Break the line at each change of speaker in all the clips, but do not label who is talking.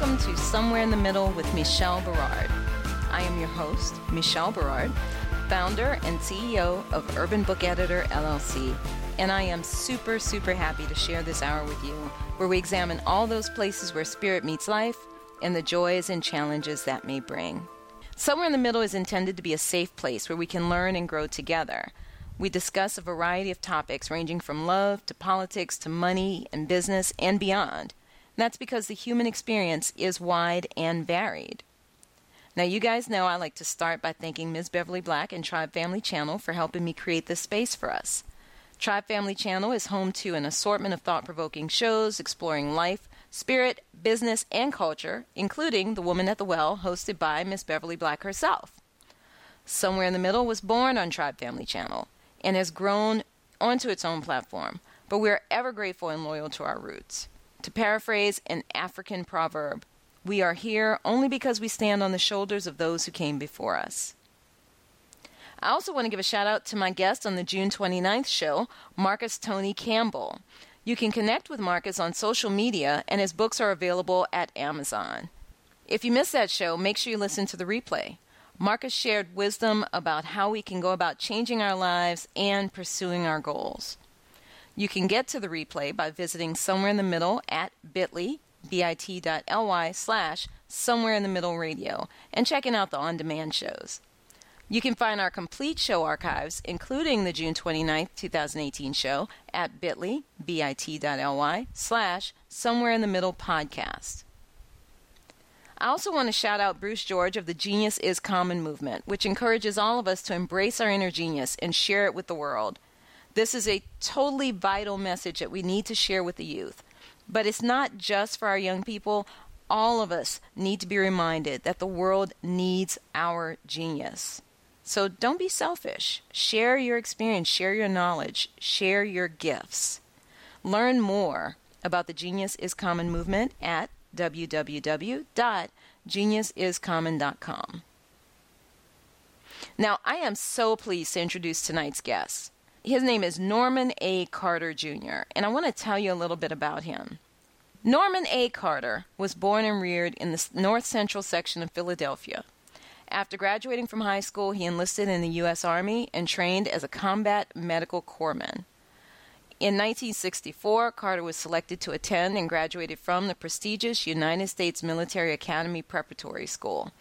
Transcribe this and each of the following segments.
Welcome to Somewhere in the Middle with Michelle Berard. I am your host, Michelle Berard, founder and CEO of Urban Book Editor LLC, and I am super, super happy to share this hour with you where we examine all those places where spirit meets life and the joys and challenges that may bring. Somewhere in the Middle is intended to be a safe place where we can learn and grow together. We discuss a variety of topics ranging from love to politics to money and business and beyond. That's because the human experience is wide and varied. Now, you guys know I like to start by thanking Ms. Beverly Black and Tribe Family Channel for helping me create this space for us. Tribe Family Channel is home to an assortment of thought provoking shows exploring life, spirit, business, and culture, including The Woman at the Well, hosted by Ms. Beverly Black herself. Somewhere in the Middle was born on Tribe Family Channel and has grown onto its own platform, but we are ever grateful and loyal to our roots. To paraphrase an African proverb, we are here only because we stand on the shoulders of those who came before us. I also want to give a shout out to my guest on the June 29th show, Marcus Tony Campbell. You can connect with Marcus on social media, and his books are available at Amazon. If you missed that show, make sure you listen to the replay. Marcus shared wisdom about how we can go about changing our lives and pursuing our goals. You can get to the replay by visiting somewhere in the middle at bit.ly, bit.ly slash somewhere in the middle radio, and checking out the on demand shows. You can find our complete show archives, including the June 29th, 2018 show, at bit.ly, bit.ly slash somewhere in the middle podcast. I also want to shout out Bruce George of the Genius is Common movement, which encourages all of us to embrace our inner genius and share it with the world. This is a totally vital message that we need to share with the youth. But it's not just for our young people. All of us need to be reminded that the world needs our genius. So don't be selfish. Share your experience, share your knowledge, share your gifts. Learn more about the Genius is Common movement at www.geniusiscommon.com. Now, I am so pleased to introduce tonight's guest. His name is Norman A. Carter Jr., and I want to tell you a little bit about him. Norman A. Carter was born and reared in the north central section of Philadelphia. After graduating from high school, he enlisted in the U.S. Army and trained as a combat medical corpsman. In 1964, Carter was selected to attend and graduated from the prestigious United States Military Academy Preparatory School,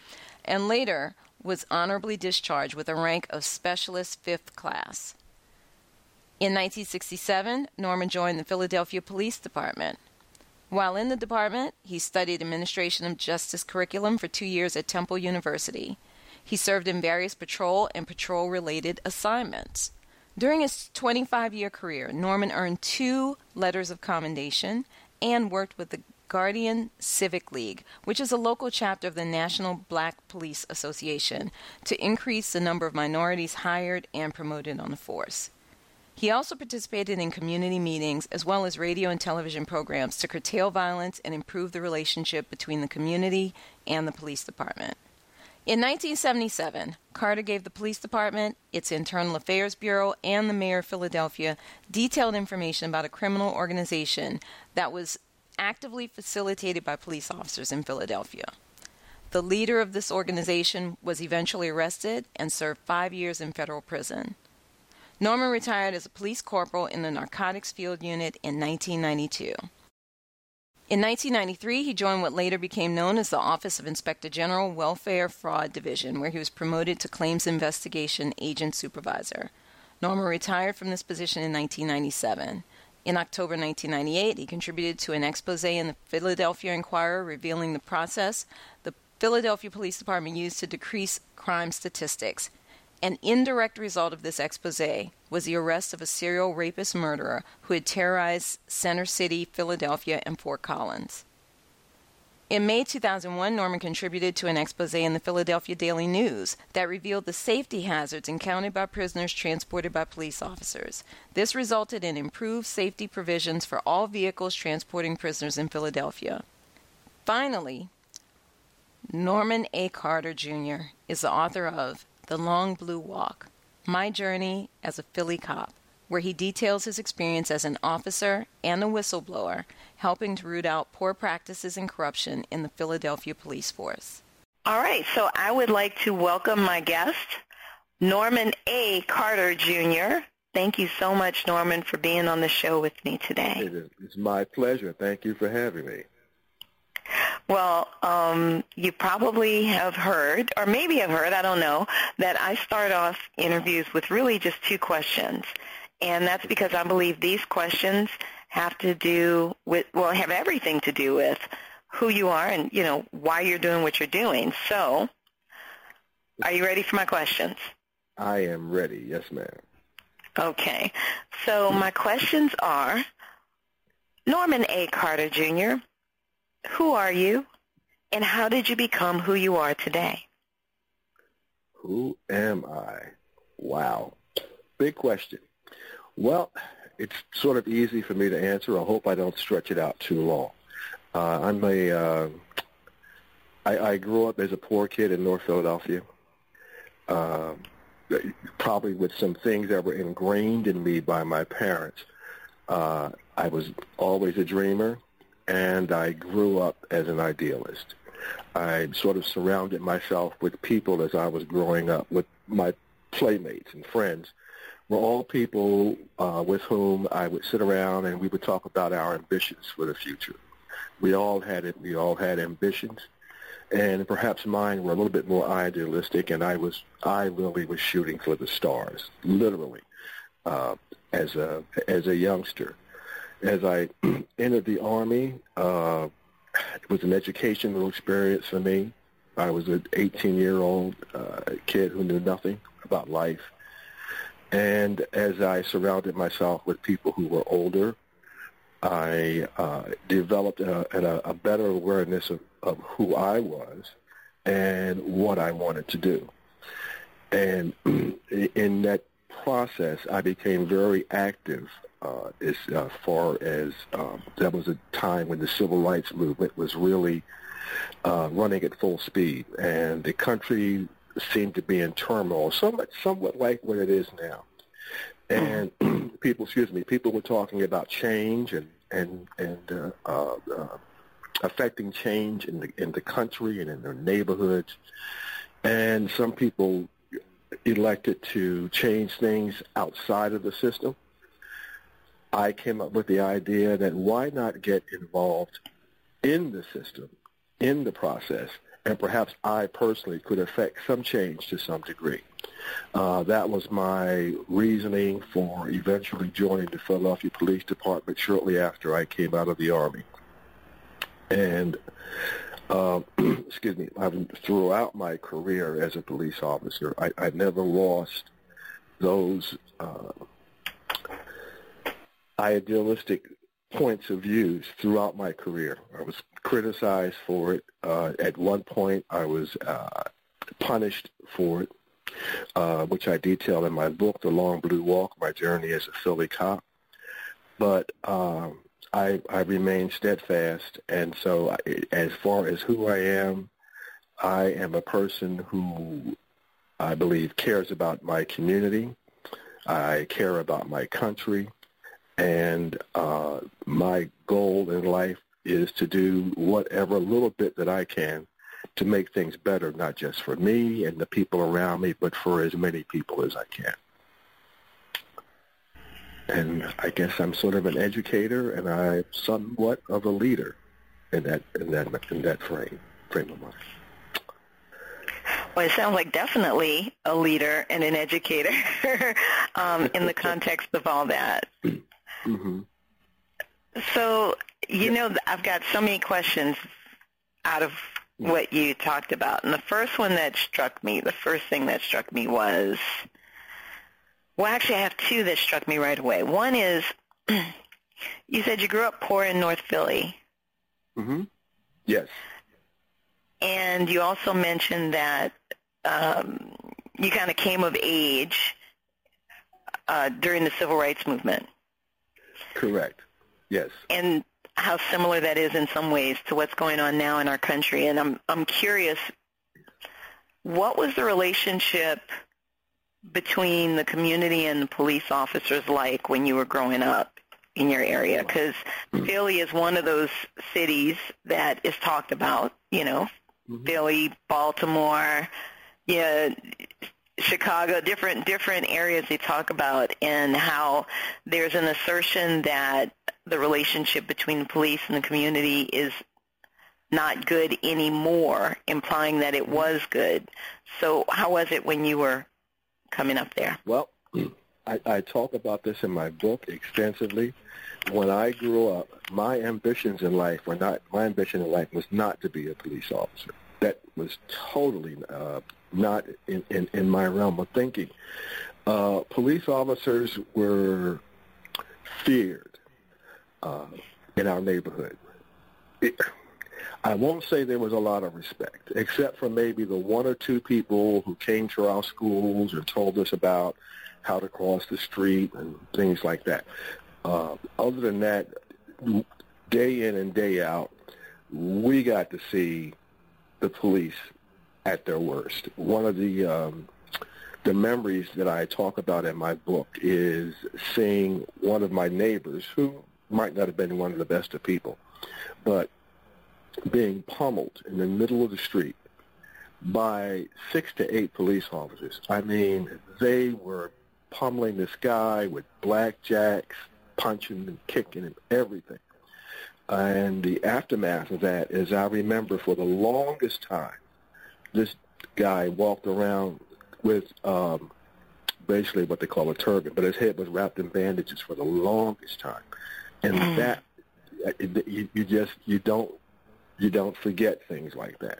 and later was honorably discharged with a rank of Specialist Fifth Class. In 1967, Norman joined the Philadelphia Police Department. While in the department, he studied administration of justice curriculum for two years at Temple University. He served in various patrol and patrol related assignments. During his 25 year career, Norman earned two letters of commendation and worked with the Guardian Civic League, which is a local chapter of the National Black Police Association, to increase the number of minorities hired and promoted on the force. He also participated in community meetings as well as radio and television programs to curtail violence and improve the relationship between the community and the police department. In 1977, Carter gave the police department, its internal affairs bureau, and the mayor of Philadelphia detailed information about a criminal organization that was actively facilitated by police officers in Philadelphia. The leader of this organization was eventually arrested and served five years in federal prison. Norman retired as a police corporal in the Narcotics Field Unit in 1992. In 1993, he joined what later became known as the Office of Inspector General Welfare Fraud Division, where he was promoted to Claims Investigation Agent Supervisor. Norman retired from this position in 1997. In October 1998, he contributed to an expose in the Philadelphia Inquirer revealing the process the Philadelphia Police Department used to decrease crime statistics. An indirect result of this expose was the arrest of a serial rapist murderer who had terrorized Center City, Philadelphia, and Fort Collins. In May 2001, Norman contributed to an expose in the Philadelphia Daily News that revealed the safety hazards encountered by prisoners transported by police officers. This resulted in improved safety provisions for all vehicles transporting prisoners in Philadelphia. Finally, Norman A. Carter Jr. is the author of the Long Blue Walk My Journey as a Philly Cop, where he details his experience as an officer and a whistleblower, helping to root out poor practices and corruption in the Philadelphia police force.
All right, so I would like to welcome my guest, Norman A. Carter Jr. Thank you so much, Norman, for being on the show with me today.
It's my pleasure. Thank you for having me.
Well, um, you probably have heard, or maybe have heard, I don't know, that I start off interviews with really just two questions. And that's because I believe these questions have to do with, well, have everything to do with who you are and, you know, why you're doing what you're doing. So, are you ready for my questions?
I am ready. Yes, ma'am.
Okay. So my questions are, Norman A. Carter Jr., who are you, and how did you become who you are today?
Who am I? Wow. Big question. Well, it's sort of easy for me to answer. I hope I don't stretch it out too long. Uh, I'm a. Uh, I, I grew up as a poor kid in North Philadelphia. Uh, probably with some things that were ingrained in me by my parents. Uh, I was always a dreamer and I grew up as an idealist. I sort of surrounded myself with people as I was growing up, with my playmates and friends were all people uh, with whom I would sit around and we would talk about our ambitions for the future. We all had it. We all had ambitions, and perhaps mine were a little bit more idealistic. And I was, I really was shooting for the stars, literally, uh, as a as a youngster as I entered the Army, uh, it was an educational experience for me. I was an 18-year-old uh, kid who knew nothing about life. And as I surrounded myself with people who were older, I uh, developed a, a, a, better awareness of, of who I was and what I wanted to do. And in that process, I became very active uh, as uh, far as um, that was a time when the civil rights movement was really uh, running at full speed, and the country seemed to be in turmoil, somewhat, somewhat like what it is now. And people, excuse me, people were talking about change and and and uh, uh, uh, affecting change in the in the country and in their neighborhoods, and some people elected to change things outside of the system I came up with the idea that why not get involved in the system, in the process, and perhaps I personally could affect some change to some degree. Uh, that was my reasoning for eventually joining the Philadelphia Police Department shortly after I came out of the Army. And uh, excuse me, I've, throughout my career as a police officer, I, I never lost those uh, idealistic points of views throughout my career. I was criticized for it. Uh, at one point, I was uh, punished for it, uh, which I detail in my book, The Long Blue Walk, My Journey as a Philly Cop. But um, I, I remain steadfast, and so I, as far as who I am, I am a person who I believe cares about my community. I care about my country. And uh, my goal in life is to do whatever little bit that I can to make things better, not just for me and the people around me, but for as many people as I can. And I guess I'm sort of an educator and I'm somewhat of a leader. in that in that in that frame frame of mind.
Well, it sounds like definitely a leader and an educator um, in the context of all that.
Mm-hmm.
So, you know, I've got so many questions out of what you talked about. And the first one that struck me, the first thing that struck me was, well, actually, I have two that struck me right away. One is, you said you grew up poor in North Philly.
Mm-hmm. Yes.
And you also mentioned that um, you kind of came of age uh, during the civil rights movement.
Correct. Yes.
And how similar that is in some ways to what's going on now in our country. And I'm I'm curious, what was the relationship between the community and the police officers like when you were growing up in your area? Because Philly is one of those cities that is talked about. You know, mm-hmm. Philly, Baltimore, yeah, Chicago, different different areas they talk about, and how there's an assertion that the relationship between the police and the community is not good anymore, implying that it was good. So how was it when you were coming up there?
Well, I, I talk about this in my book extensively. When I grew up, my ambitions in life were not, my ambition in life was not to be a police officer. That was totally uh, not in, in, in my realm of thinking. Uh, police officers were feared uh, in our neighborhood. It, I won't say there was a lot of respect, except for maybe the one or two people who came to our schools and told us about how to cross the street and things like that. Uh, other than that, day in and day out, we got to see the police at their worst. One of the um, the memories that I talk about in my book is seeing one of my neighbors who might not have been one of the best of people, but being pummeled in the middle of the street by six to eight police officers. I mean, they were pummeling this guy with blackjacks, punching and kicking and everything. And the aftermath of that is I remember for the longest time, this guy walked around with um, basically what they call a turban, but his head was wrapped in bandages for the longest time and mm. that you, you just you don't you don't forget things like that.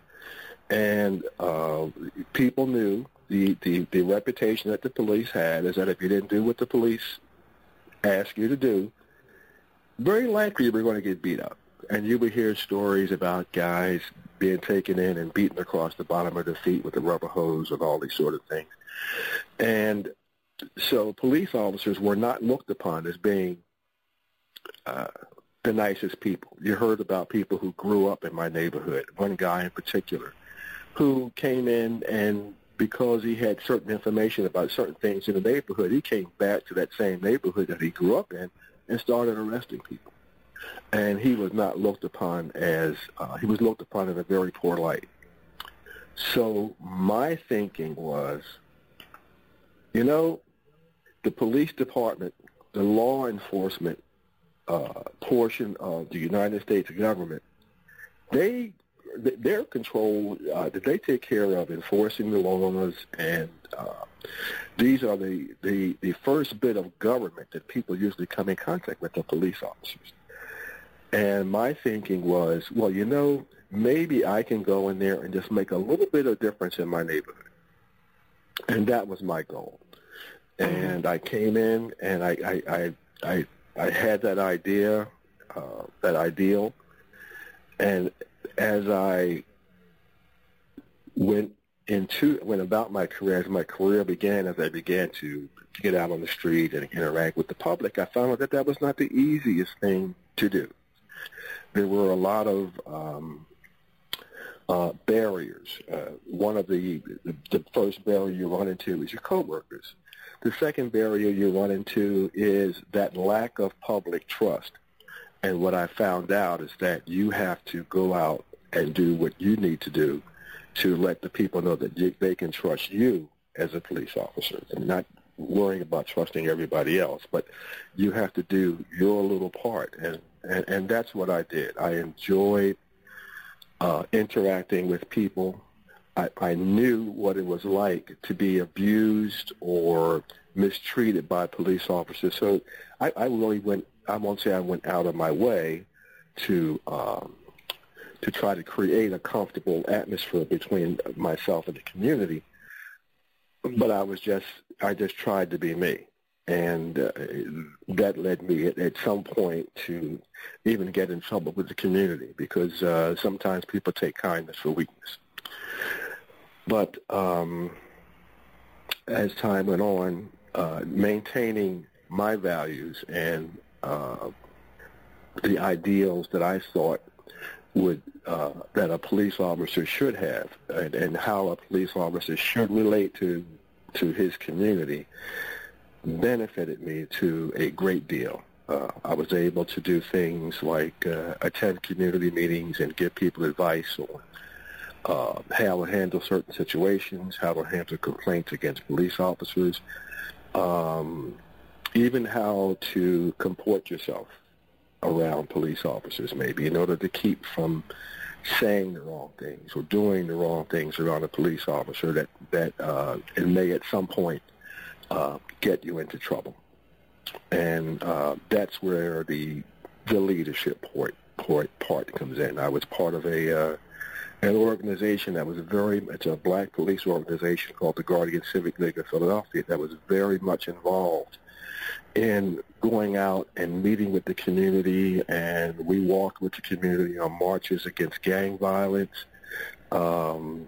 And uh, people knew the, the the reputation that the police had is that if you didn't do what the police asked you to do, very likely you were going to get beat up. And you would hear stories about guys being taken in and beaten across the bottom of their feet with a rubber hose and all these sort of things. And so police officers were not looked upon as being uh, the nicest people. You heard about people who grew up in my neighborhood, one guy in particular, who came in and because he had certain information about certain things in the neighborhood, he came back to that same neighborhood that he grew up in and started arresting people. And he was not looked upon as, uh, he was looked upon in a very poor light. So my thinking was, you know, the police department, the law enforcement uh, portion of the United States government, they their control uh, that they take care of enforcing the laws, and uh, these are the, the the first bit of government that people usually come in contact with the police officers. And my thinking was, well, you know, maybe I can go in there and just make a little bit of difference in my neighborhood. And that was my goal. And I came in and I, I, I, I I had that idea, uh, that ideal, and as I went into went about my career, as my career began, as I began to get out on the street and interact with the public, I found out that that was not the easiest thing to do. There were a lot of um, uh, barriers. Uh, one of the, the the first barrier you run into is your coworkers. The second barrier you run into is that lack of public trust. And what I found out is that you have to go out and do what you need to do to let the people know that you, they can trust you as a police officer and not worrying about trusting everybody else, but you have to do your little part, and and, and that's what I did. I enjoyed uh, interacting with people. I, I knew what it was like to be abused or mistreated by police officers. So I, I really went. I won't say I went out of my way to um, to try to create a comfortable atmosphere between myself and the community. But I was just I just tried to be me, and uh, that led me at, at, some point to even get in trouble with the community because uh, sometimes people take kindness for weakness. But um, as time went on, uh, maintaining my values and uh, the ideals that I thought would uh, that a police officer should have, and, and how a police officer should relate to to his community, benefited me to a great deal. Uh, I was able to do things like uh, attend community meetings and give people advice on uh, how to handle certain situations, how to handle complaints against police officers, um, even how to comport yourself around police officers, maybe in order to keep from saying the wrong things or doing the wrong things around a police officer that that uh, may at some point uh, get you into trouble, and uh, that's where the the leadership part, part part comes in. I was part of a uh, an organization that was very it's a black police organization called the Guardian Civic League of Philadelphia that was very much involved in going out and meeting with the community, and we walked with the community on marches against gang violence, um,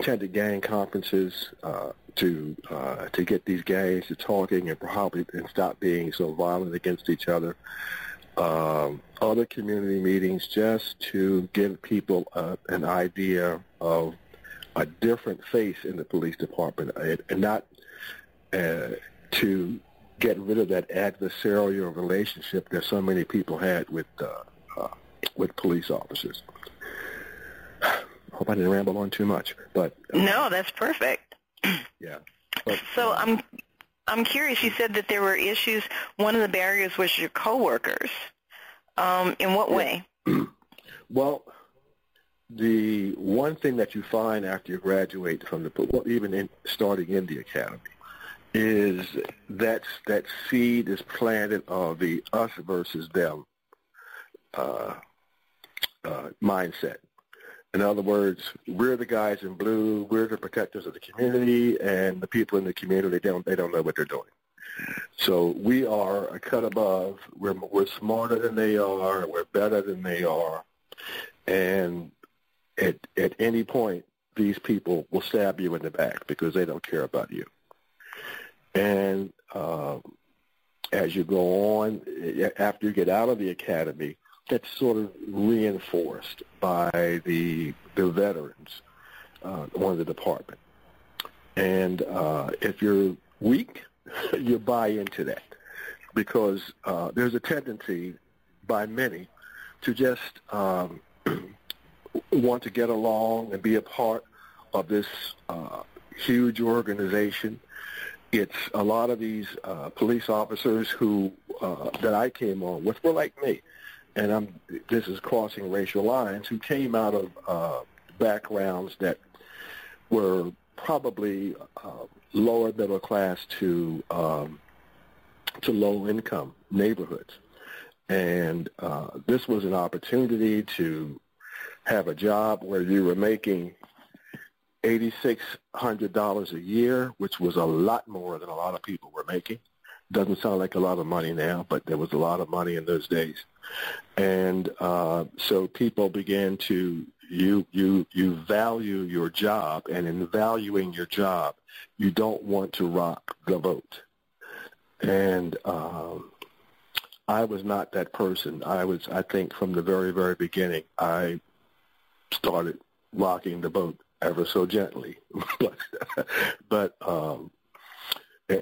attended gang conferences uh, to uh, to get these gangs to talking and probably and stop being so violent against each other. Um, other community meetings just to give people uh, an idea of a different face in the police department and not uh, to get rid of that adversarial relationship that so many people had with uh, uh, with police officers. Hope I didn't ramble on too much, but
uh, no, that's perfect.
Yeah.
But, so I'm I'm curious. You said that there were issues. One of the barriers was your coworkers. Um, in what way?
well, the one thing that you find after you graduate from the, well, even in, starting in the academy, is that that seed is planted of the us versus them uh, uh, mindset. In other words, we're the guys in blue. We're the protectors of the community, and the people in the community they don't they don't know what they're doing. So we are a cut above. We're we're smarter than they are. We're better than they are, and at at any point, these people will stab you in the back because they don't care about you. And uh, as you go on, after you get out of the academy, that's sort of reinforced by the the veterans uh, one of the department. And uh, if you're weak, you buy into that because uh, there's a tendency by many to just um, want to get along and be a part of this uh, huge organization it's a lot of these uh, police officers who uh, that I came on with were like me, and I'm this is crossing racial lines who came out of uh, backgrounds that were probably uh, lower middle class to um, to low income neighborhoods, and uh, this was an opportunity to have a job where you were making $8,600 a year, which was a lot more than a lot of people were making. Doesn't sound like a lot of money now, but there was a lot of money in those days. And uh, so people began to you you you value your job, and in valuing your job, you don't want to rock the boat. And um, I was not that person. I was, I think, from the very very beginning, I started rocking the boat ever so gently. but but um,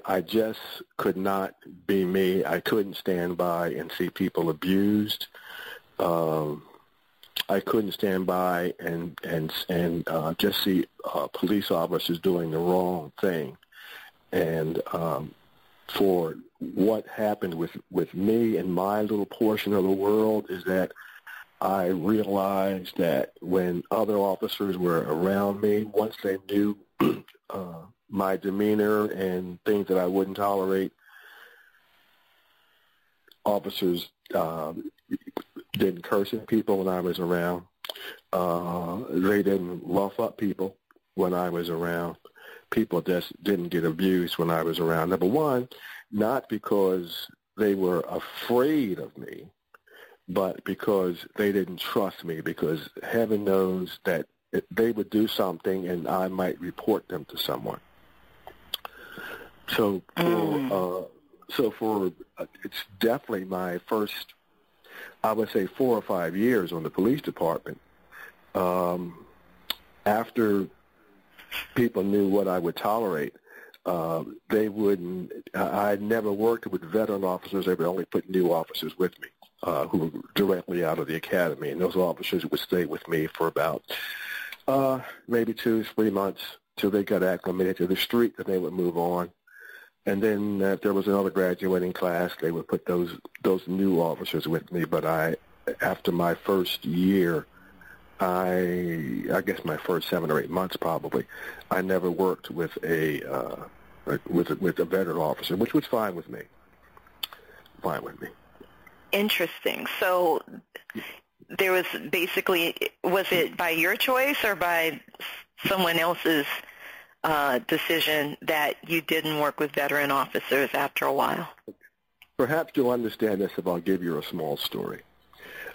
I just could not be me. I couldn't stand by and see people abused. Um, I couldn't stand by and and and uh, just see uh, police officers doing the wrong thing, And um, for what happened with, with me and my little portion of the world is that I realized that when other officers were around me, once they knew uh, my demeanor and things that I wouldn't tolerate, officers uh, didn't curse at people when I was around. Uh, they didn't rough up people when I was around. People just didn't get abused when I was around. Number one, not because they were afraid of me, but because they didn't trust me, because heaven knows that they would do something and I might report them to someone. So for, mm. uh, so for, uh, it's definitely my first, I would say four or five years on the police department. Um, after people knew what I would tolerate, uh, they wouldn't. I never worked with veteran officers. They would only put new officers with me uh, who were directly out of the academy, and those officers would stay with me for about uh, maybe two, three months till they got acclimated to the street, and they would move on. And then if there was another graduating class, they would put those those new officers with me. But I, after my first year, I I guess my first seven or eight months probably, I never worked with a uh, with a, with a veteran officer, which was fine with me. Fine with me.
Interesting. So there was basically was it by your choice or by someone else's uh, decision that you didn't work with veteran officers after a while?
Perhaps you'll understand this if I'll give you a small story.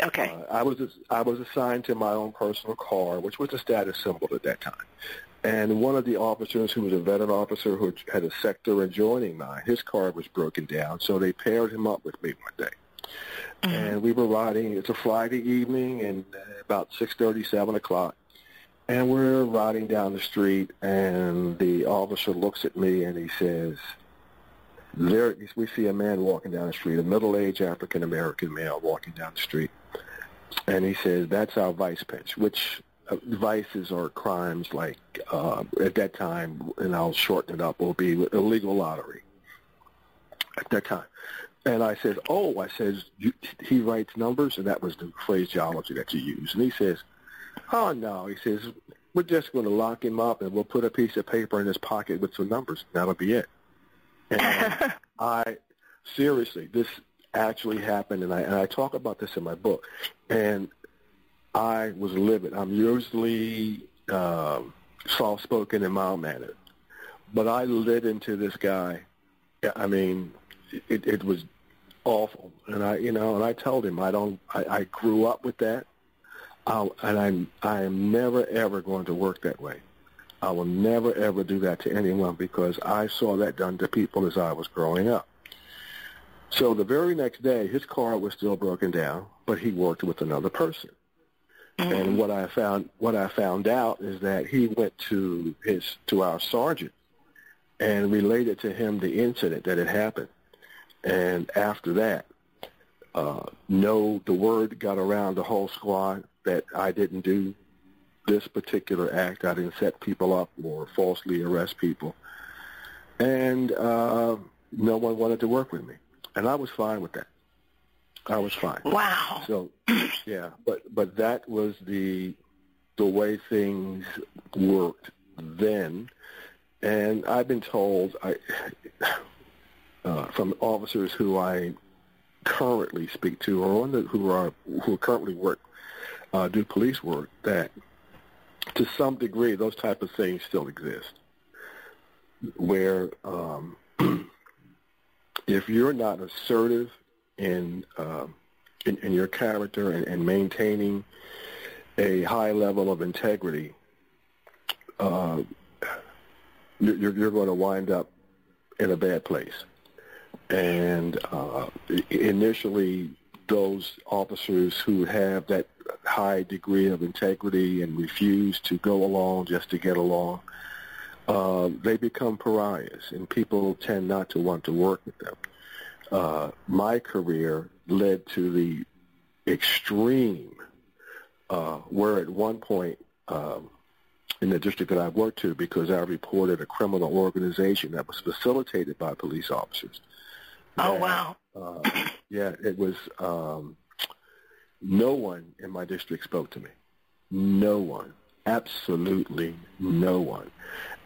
Okay.
Uh, I was I was assigned to my own personal car, which was a status symbol at that time. And one of the officers, who was a veteran officer who had a sector adjoining mine, his car was broken down, so they paired him up with me one day. Mm-hmm. And we were riding. It's a Friday evening, and about six thirty, seven o'clock. And we're riding down the street, and the officer looks at me and he says, "There, we see a man walking down the street, a middle-aged African American male walking down the street." And he says, "That's our vice pinch," which uh, vices or crimes like uh, at that time, and I'll shorten it up, will be illegal lottery at that time. And I said, "Oh," I says, "He writes numbers," and that was the phraseology that you use. And he says, Oh, no. He says, we're just going to lock him up and we'll put a piece of paper in his pocket with some numbers. That'll be it. And I, seriously, this actually happened, and I, and I talk about this in my book. And I was livid. I'm usually um, soft-spoken and mild-mannered. But I lit into this guy. I mean, it, it was awful. And I, you know, and I told him I don't. I, I grew up with that. I'll, and I'm, I am never, ever going to work that way. I will never, ever do that to anyone because I saw that done to people as I was growing up. So the very next day, his car was still broken down, but he worked with another person. Mm-hmm. And what I found, what I found out is that he went to his, to our sergeant and related to him the incident that had happened. And after that, uh, no, the word got around the whole squad that I didn't do this particular act. I didn't set people up or falsely arrest people. And uh, no one wanted to work with me. And I was fine with that. I was fine.
Wow.
So, yeah, but but that was the the way things worked then, and I've been told I uh, from officers who I currently speak to, or on the, who are who currently work uh, do police work that to some degree those type of things still exist where um, if you're not assertive in, uh, in, in your character and, and, maintaining a high level of integrity, uh, you're, you're going to wind up in a bad place. And uh, initially, those officers who have that high degree of integrity and refuse to go along just to get along, uh, they become pariahs, and people tend not to want to work with them. Uh, my career led to the extreme, uh, where at one point um, in the district that I worked to because I reported a criminal organization that was facilitated by police officers.
Oh wow!
Uh, yeah, it was. Um, no one in my district spoke to me. No one, absolutely no one.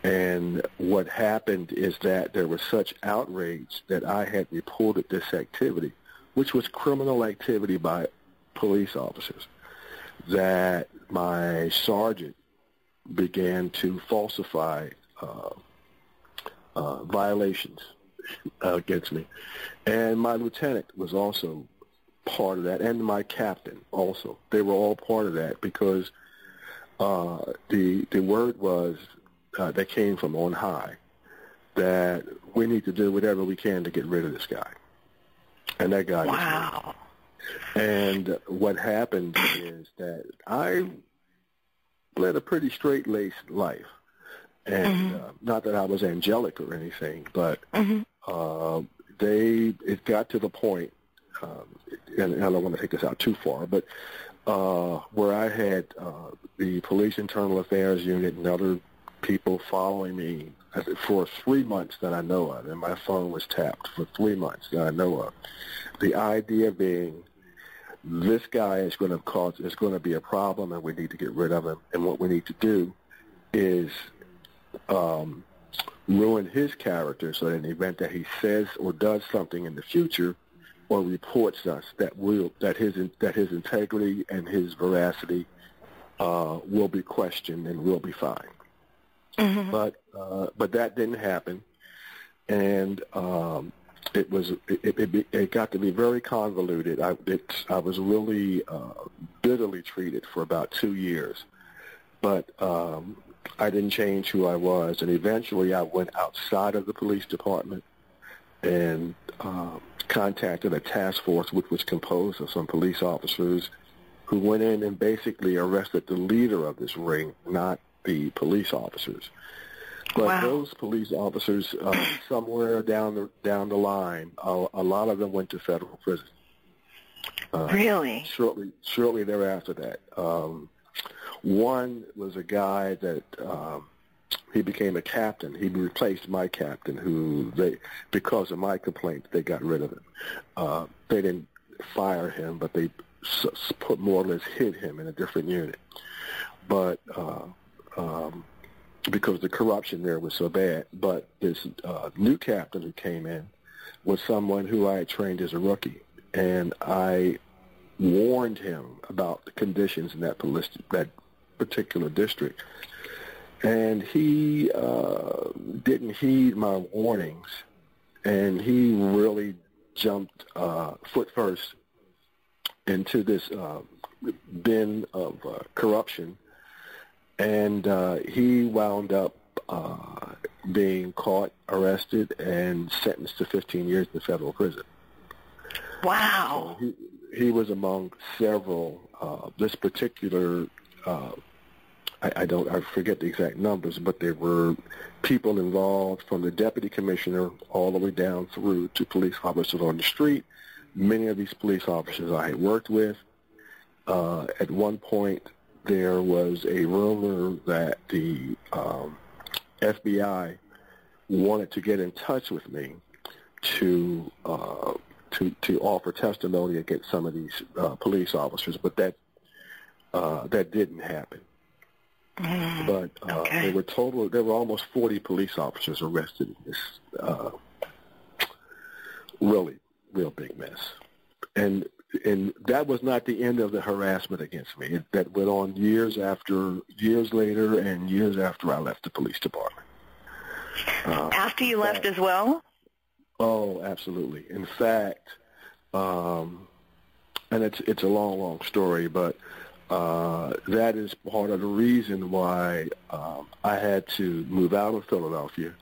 And what happened is that there was such outrage that I had reported this activity, which was criminal activity by police officers, that my sergeant began to falsify uh, uh, violations against me. And my lieutenant was also part of that, and my captain also. They were all part of that because uh, the the word was uh, that came from on high that we need to do whatever we can to get rid of this guy. And that guy
wow.
And what happened is that I led a pretty straight-laced life. And mm-hmm. uh, not that I was angelic or anything, but mm-hmm. uh, they it got to the point, um, and, I don't want to take this out too far, but uh, where I had uh, the police internal affairs unit and other people following me for three months that I know of, and my phone was tapped for three months that I know of. The idea being this guy is going to cause is going to be a problem, and we need to get rid of him. And what we need to do is um, ruin his character, so that in the event that he says or does something in the future, or reports us, that will that his that his integrity and his veracity uh, will be questioned and will be fine. Mm-hmm. But uh, but that didn't happen, and um, it was it, it, it, got to be very convoluted. I it, I was really uh, bitterly treated for about two years, but um, I didn't change who I was, and eventually I went outside of the police department and uh, contacted a task force which was composed of some police officers who went in and basically arrested the leader of this ring, not the police officers. But wow. those police officers, uh, somewhere down the down the line, uh, a lot of them went to federal prison.
Uh, really?
Shortly, shortly thereafter that. Um, one was a guy that um, he became a captain. He replaced my captain, who they, because of my complaint, they got rid of him. Uh, they didn't fire him, but they put more or less hid him in a different unit. But uh, um, because the corruption there was so bad. But this uh, new captain who came in was someone who I had trained as a rookie, and I warned him about the conditions in that, that particular district. And he uh, didn't heed my warnings, and he really jumped uh, foot first into this uh, bin of uh, corruption and uh, he wound up uh, being caught, arrested, and sentenced to 15 years in federal prison.
Wow.
So he, he was among several. Uh, this particular, uh, I, I don't, I forget the exact numbers, but there were people involved from the deputy commissioner all the way down through to police officers on the street. Many of these police officers I had worked with. Uh, at one point, there was a rumor that the um, FBI wanted to get in touch with me to uh, to to offer testimony against some of these uh, police officers, but that uh, that didn't happen.
Mm,
but uh, okay. there were total there were almost forty police officers arrested in this uh, really real big mess, and and that was not the end of the harassment against me. It, that went on years after, years later, and years after I left the police department.
Uh, after you left as well?
Oh, absolutely. In fact, um, and it's it's a long, long story, but uh, that is part of the reason why um, I had to move out of Philadelphia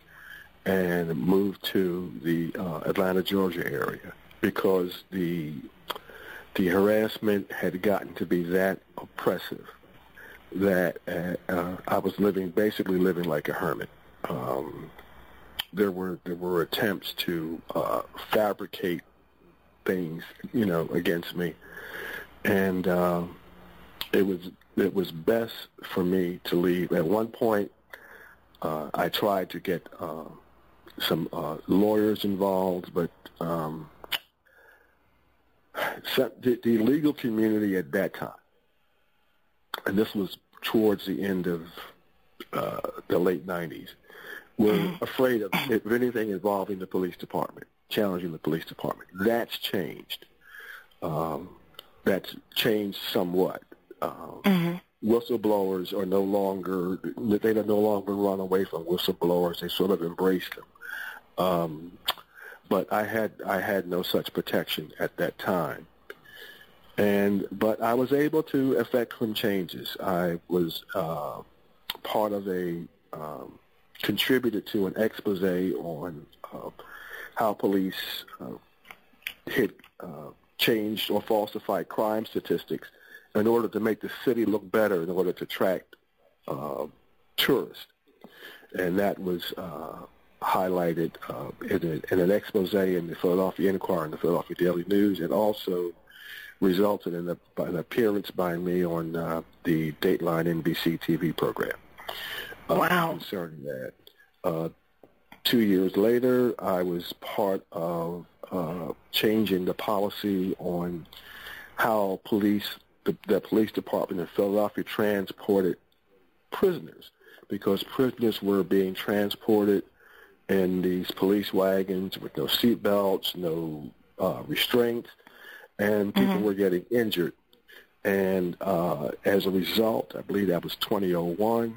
and move to the uh, Atlanta, Georgia area because the the harassment had gotten to be that oppressive that uh, uh, I was living, basically living like a hermit. Um, there were there were attempts to uh, fabricate things, you know, against me, and uh, it was it was best for me to leave. At one point, uh, I tried to get uh, some uh, lawyers involved, but um, so the, the legal community at that time, and this was towards the end of uh, the late 90s, were mm-hmm. afraid of, of anything involving the police department, challenging the police department. That's changed. Um, that's changed somewhat. Uh, mm-hmm. Whistleblowers are no longer, they no longer run away from whistleblowers. They sort of embrace them. Um, but I had I had no such protection at that time. And but I was able to effect some changes. I was uh, part of a um, contributed to an expose on uh, how police uh, had uh, changed or falsified crime statistics in order to make the city look better, in order to attract uh, tourists, and that was uh, highlighted uh, in, a, in, an expose in the Philadelphia Inquirer and the Philadelphia Daily News, and also resulted in a, an appearance by me on uh, the Dateline NBC TV program.
Uh, wow.
Concerning that. Uh, two years later, I was part of uh, changing the policy on how police, the, the police department in Philadelphia transported prisoners because prisoners were being transported in these police wagons with no seat belts, no uh, restraints, and people mm-hmm. were getting injured. And uh, as a result, I believe that was 2001,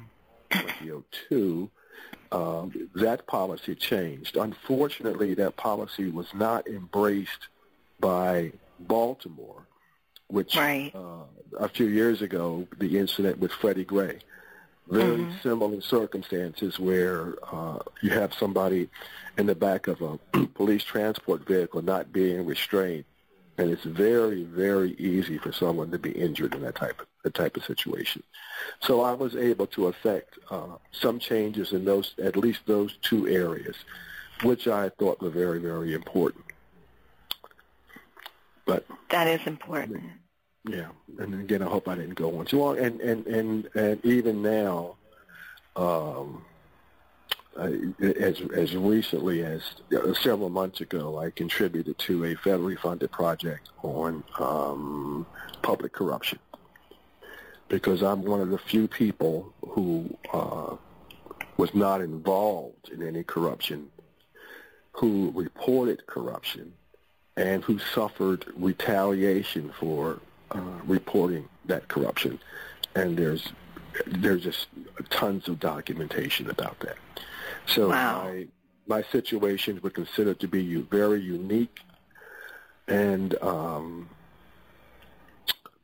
2002, um, that policy changed. Unfortunately, that policy was not embraced by Baltimore, which
right.
uh, a few years ago, the incident with Freddie Gray very mm-hmm. similar circumstances where uh, you have somebody in the back of a police transport vehicle not being restrained, and it's very, very easy for someone to be injured in that type of that type of situation. So I was able to affect uh, some changes in those, at least those two areas, which I thought were very, very important. But
that is important.
Yeah, and again, I hope I didn't go on too long. And and and and even now, um, I, as as recently as uh, several months ago, I contributed to a federally funded project on um, public corruption because I'm one of the few people who uh, was not involved in any corruption, who reported corruption, and who suffered retaliation for uh, reporting that corruption, and there's there's just tons of documentation about that. So
wow.
my my situations were considered to be very unique, and um,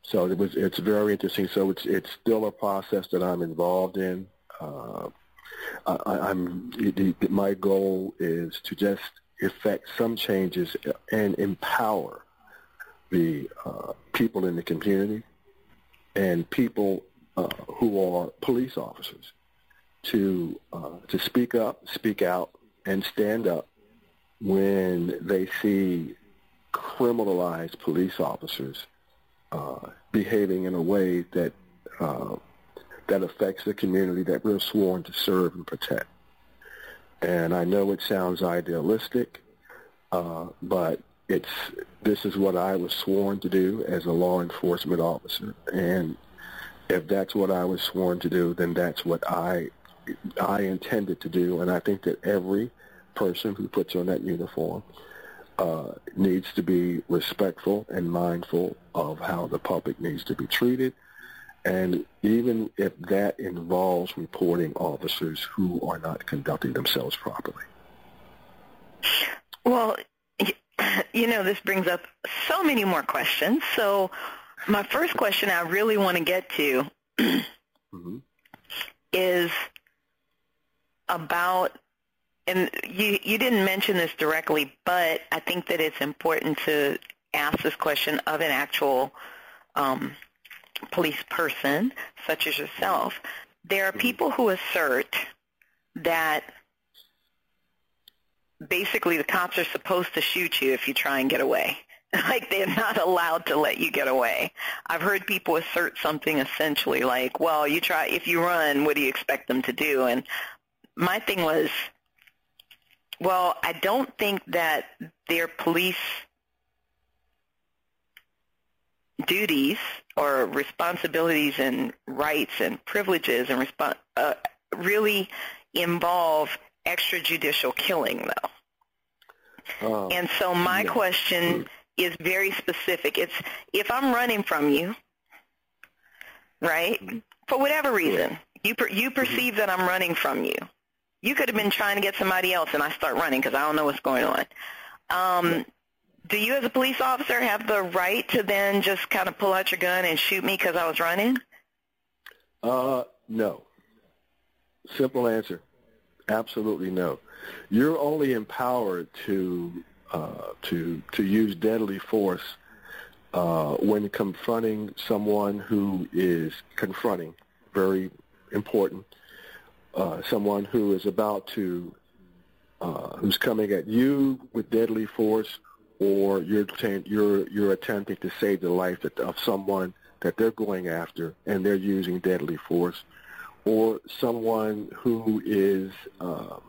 so it was it's very interesting. So it's it's still a process that I'm involved in. Uh, I, am my goal is to just effect some changes and empower the uh, people in the community and people uh, who are police officers to uh, to speak up, speak out, and stand up when they see criminalized police officers uh, behaving in a way that uh, that affects the community that we're sworn to serve and protect. And I know it sounds idealistic, uh, but it's this is what I was sworn to do as a law enforcement officer, and if that's what I was sworn to do, then that's what I I intended to do, and I think that every person who puts on that uniform uh, needs to be respectful and mindful of how the public needs to be treated, and even if that involves reporting officers who are not conducting themselves properly.
Well, you know, this brings up so many more questions. So my first question I really want to get to mm-hmm. is about, and you, you didn't mention this directly, but I think that it's important to ask this question of an actual um, police person, such as yourself. There are mm-hmm. people who assert that basically the cops are supposed to shoot you if you try and get away. like they're not allowed to let you get away. I've heard people assert something essentially like, well, you try, if you run, what do you expect them to do? And my thing was, well, I don't think that their police duties or responsibilities and rights and privileges and resp- uh, really involve extrajudicial killing, though. Um, and so my yeah. question is very specific. It's if I'm running from you, right, mm-hmm. for whatever reason, you per, you mm-hmm. perceive that I'm running from you. You could have been trying to get somebody else, and I start running because I don't know what's going on. Um, do you, as a police officer, have the right to then just kind of pull out your gun and shoot me because I was running?
Uh, no. Simple answer. Absolutely no. You're only empowered to uh, to to use deadly force uh, when confronting someone who is confronting. Very important. Uh, someone who is about to uh, who's coming at you with deadly force, or you're you're you're attempting to save the life of someone that they're going after, and they're using deadly force or someone who is um,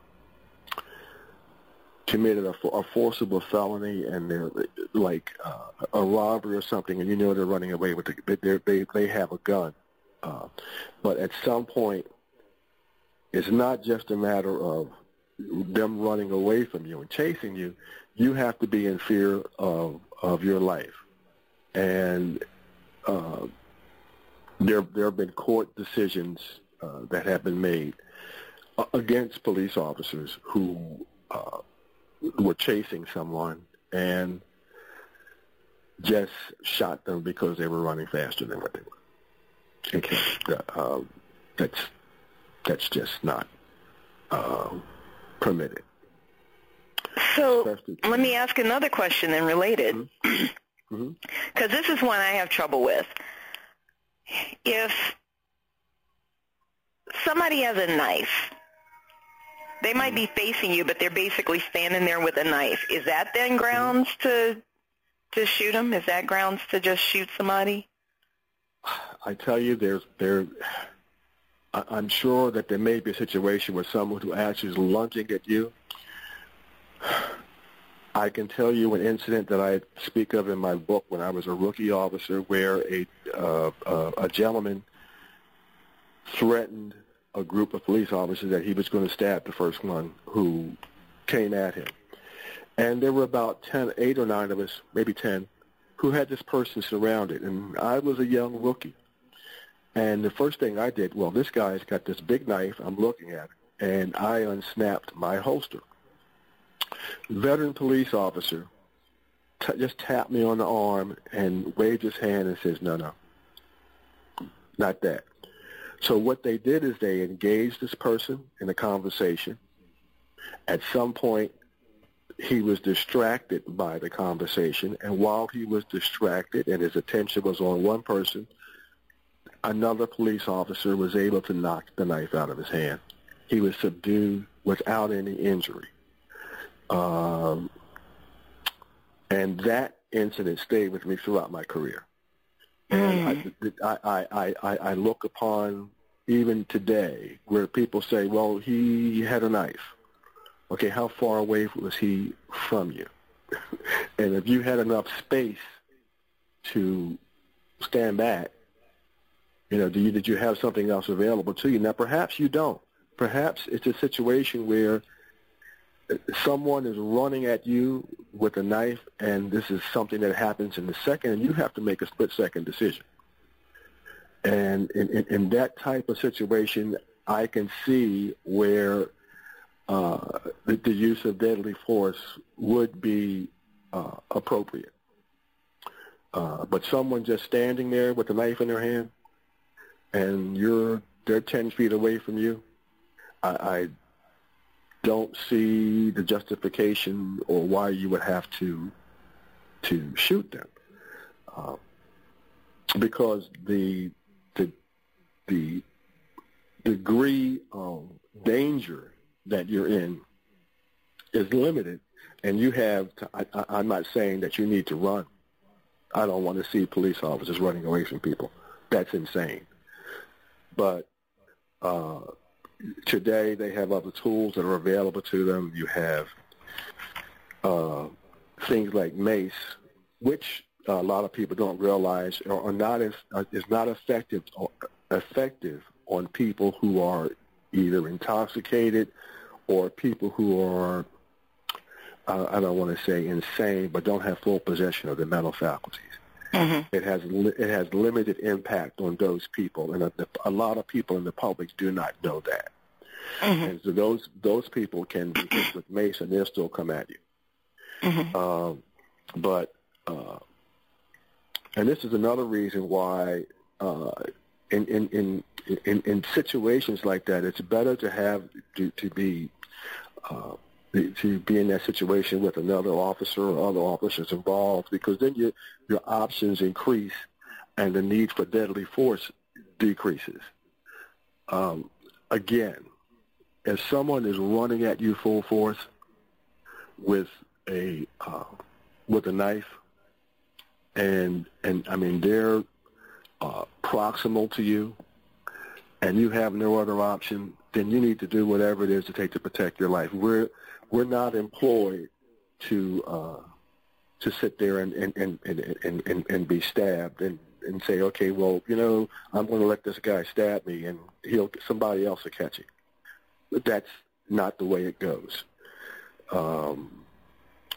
committed a, a, forcible felony and they're like uh, a robbery or something, and you know they're running away with the, they they have a gun. Uh, but at some point, it's not just a matter of them running away from you and chasing you. You have to be in fear of of your life, and uh, there there have been court decisions uh, that have been made uh, against police officers who uh, were chasing someone and just shot them because they were running faster than what they were. Okay. Uh, that's that's just not uh, permitted.
So let me ask another question and related, because mm-hmm. mm-hmm. this is one I have trouble with. If somebody has a knife. They might be facing you, but they're basically standing there with a knife. Is that then grounds to to shoot them? Is that grounds to just shoot somebody?
I tell you, there's there. I'm sure that there may be a situation where someone who actually is lunging at you. I can tell you an incident that I speak of in my book when I was a rookie officer, where a uh, uh, a gentleman threatened a group of police officers that he was going to stab the first one who came at him. And there were about 10, 8 or 9 of us, maybe 10, who had this person surrounded. And I was a young rookie. And the first thing I did, well, this guy's got this big knife. I'm looking at it. And I unsnapped my holster. Veteran police officer t- just tapped me on the arm and waved his hand and says, no, no, not that. So what they did is they engaged this person in a conversation. At some point, he was distracted by the conversation, and while he was distracted and his attention was on one person, another police officer was able to knock the knife out of his hand. He was subdued without any injury. Um, and that incident stayed with me throughout my career. And mm. I, I, I, I look upon even today where people say, well, he had a knife. Okay, how far away was he from you? and if you had enough space to stand back, you know, do you, did you have something else available to you? Now, perhaps you don't. Perhaps it's a situation where someone is running at you with a knife, and this is something that happens in the second, and you have to make a split-second decision. And in, in, in that type of situation, I can see where uh, the, the, use of deadly force would be uh, appropriate. Uh, but someone just standing there with a knife in their hand, and you're they're ten feet away from you, I, I don't see the justification or why you would have to to shoot them, uh, because the the degree of danger that you're in is limited and you have, to, I, I'm not saying that you need to run. I don't want to see police officers running away from people. That's insane. But uh, today they have other tools that are available to them. You have uh, things like mace, which a lot of people don't realize are not as uh, is not effective or effective on people who are either intoxicated or people who are uh, I don't want to say insane, but don't have full possession of their mental faculties. Mm-hmm. It has li- it has limited impact on those people, and a, a, lot of people in the public do not know that. Mm-hmm. And so those those people can be hit with mace, and they'll still come at you. Mm-hmm. Um, but uh, and this is another reason why uh, in, in in in in situations like that, it's better to have to, to be uh, to be in that situation with another officer or other officers involved because then your your options increase and the need for deadly force decreases. Um, again, if someone is running at you full force with a uh, with a knife, and and I mean they're uh, proximal to you, and you have no other option, then you need to do whatever it is to take to protect your life. We're we're not employed to uh, to sit there and and, and, and, and, and be stabbed and, and say, okay, well, you know, I'm going to let this guy stab me and he'll somebody else will catch him. But that's not the way it goes. Um,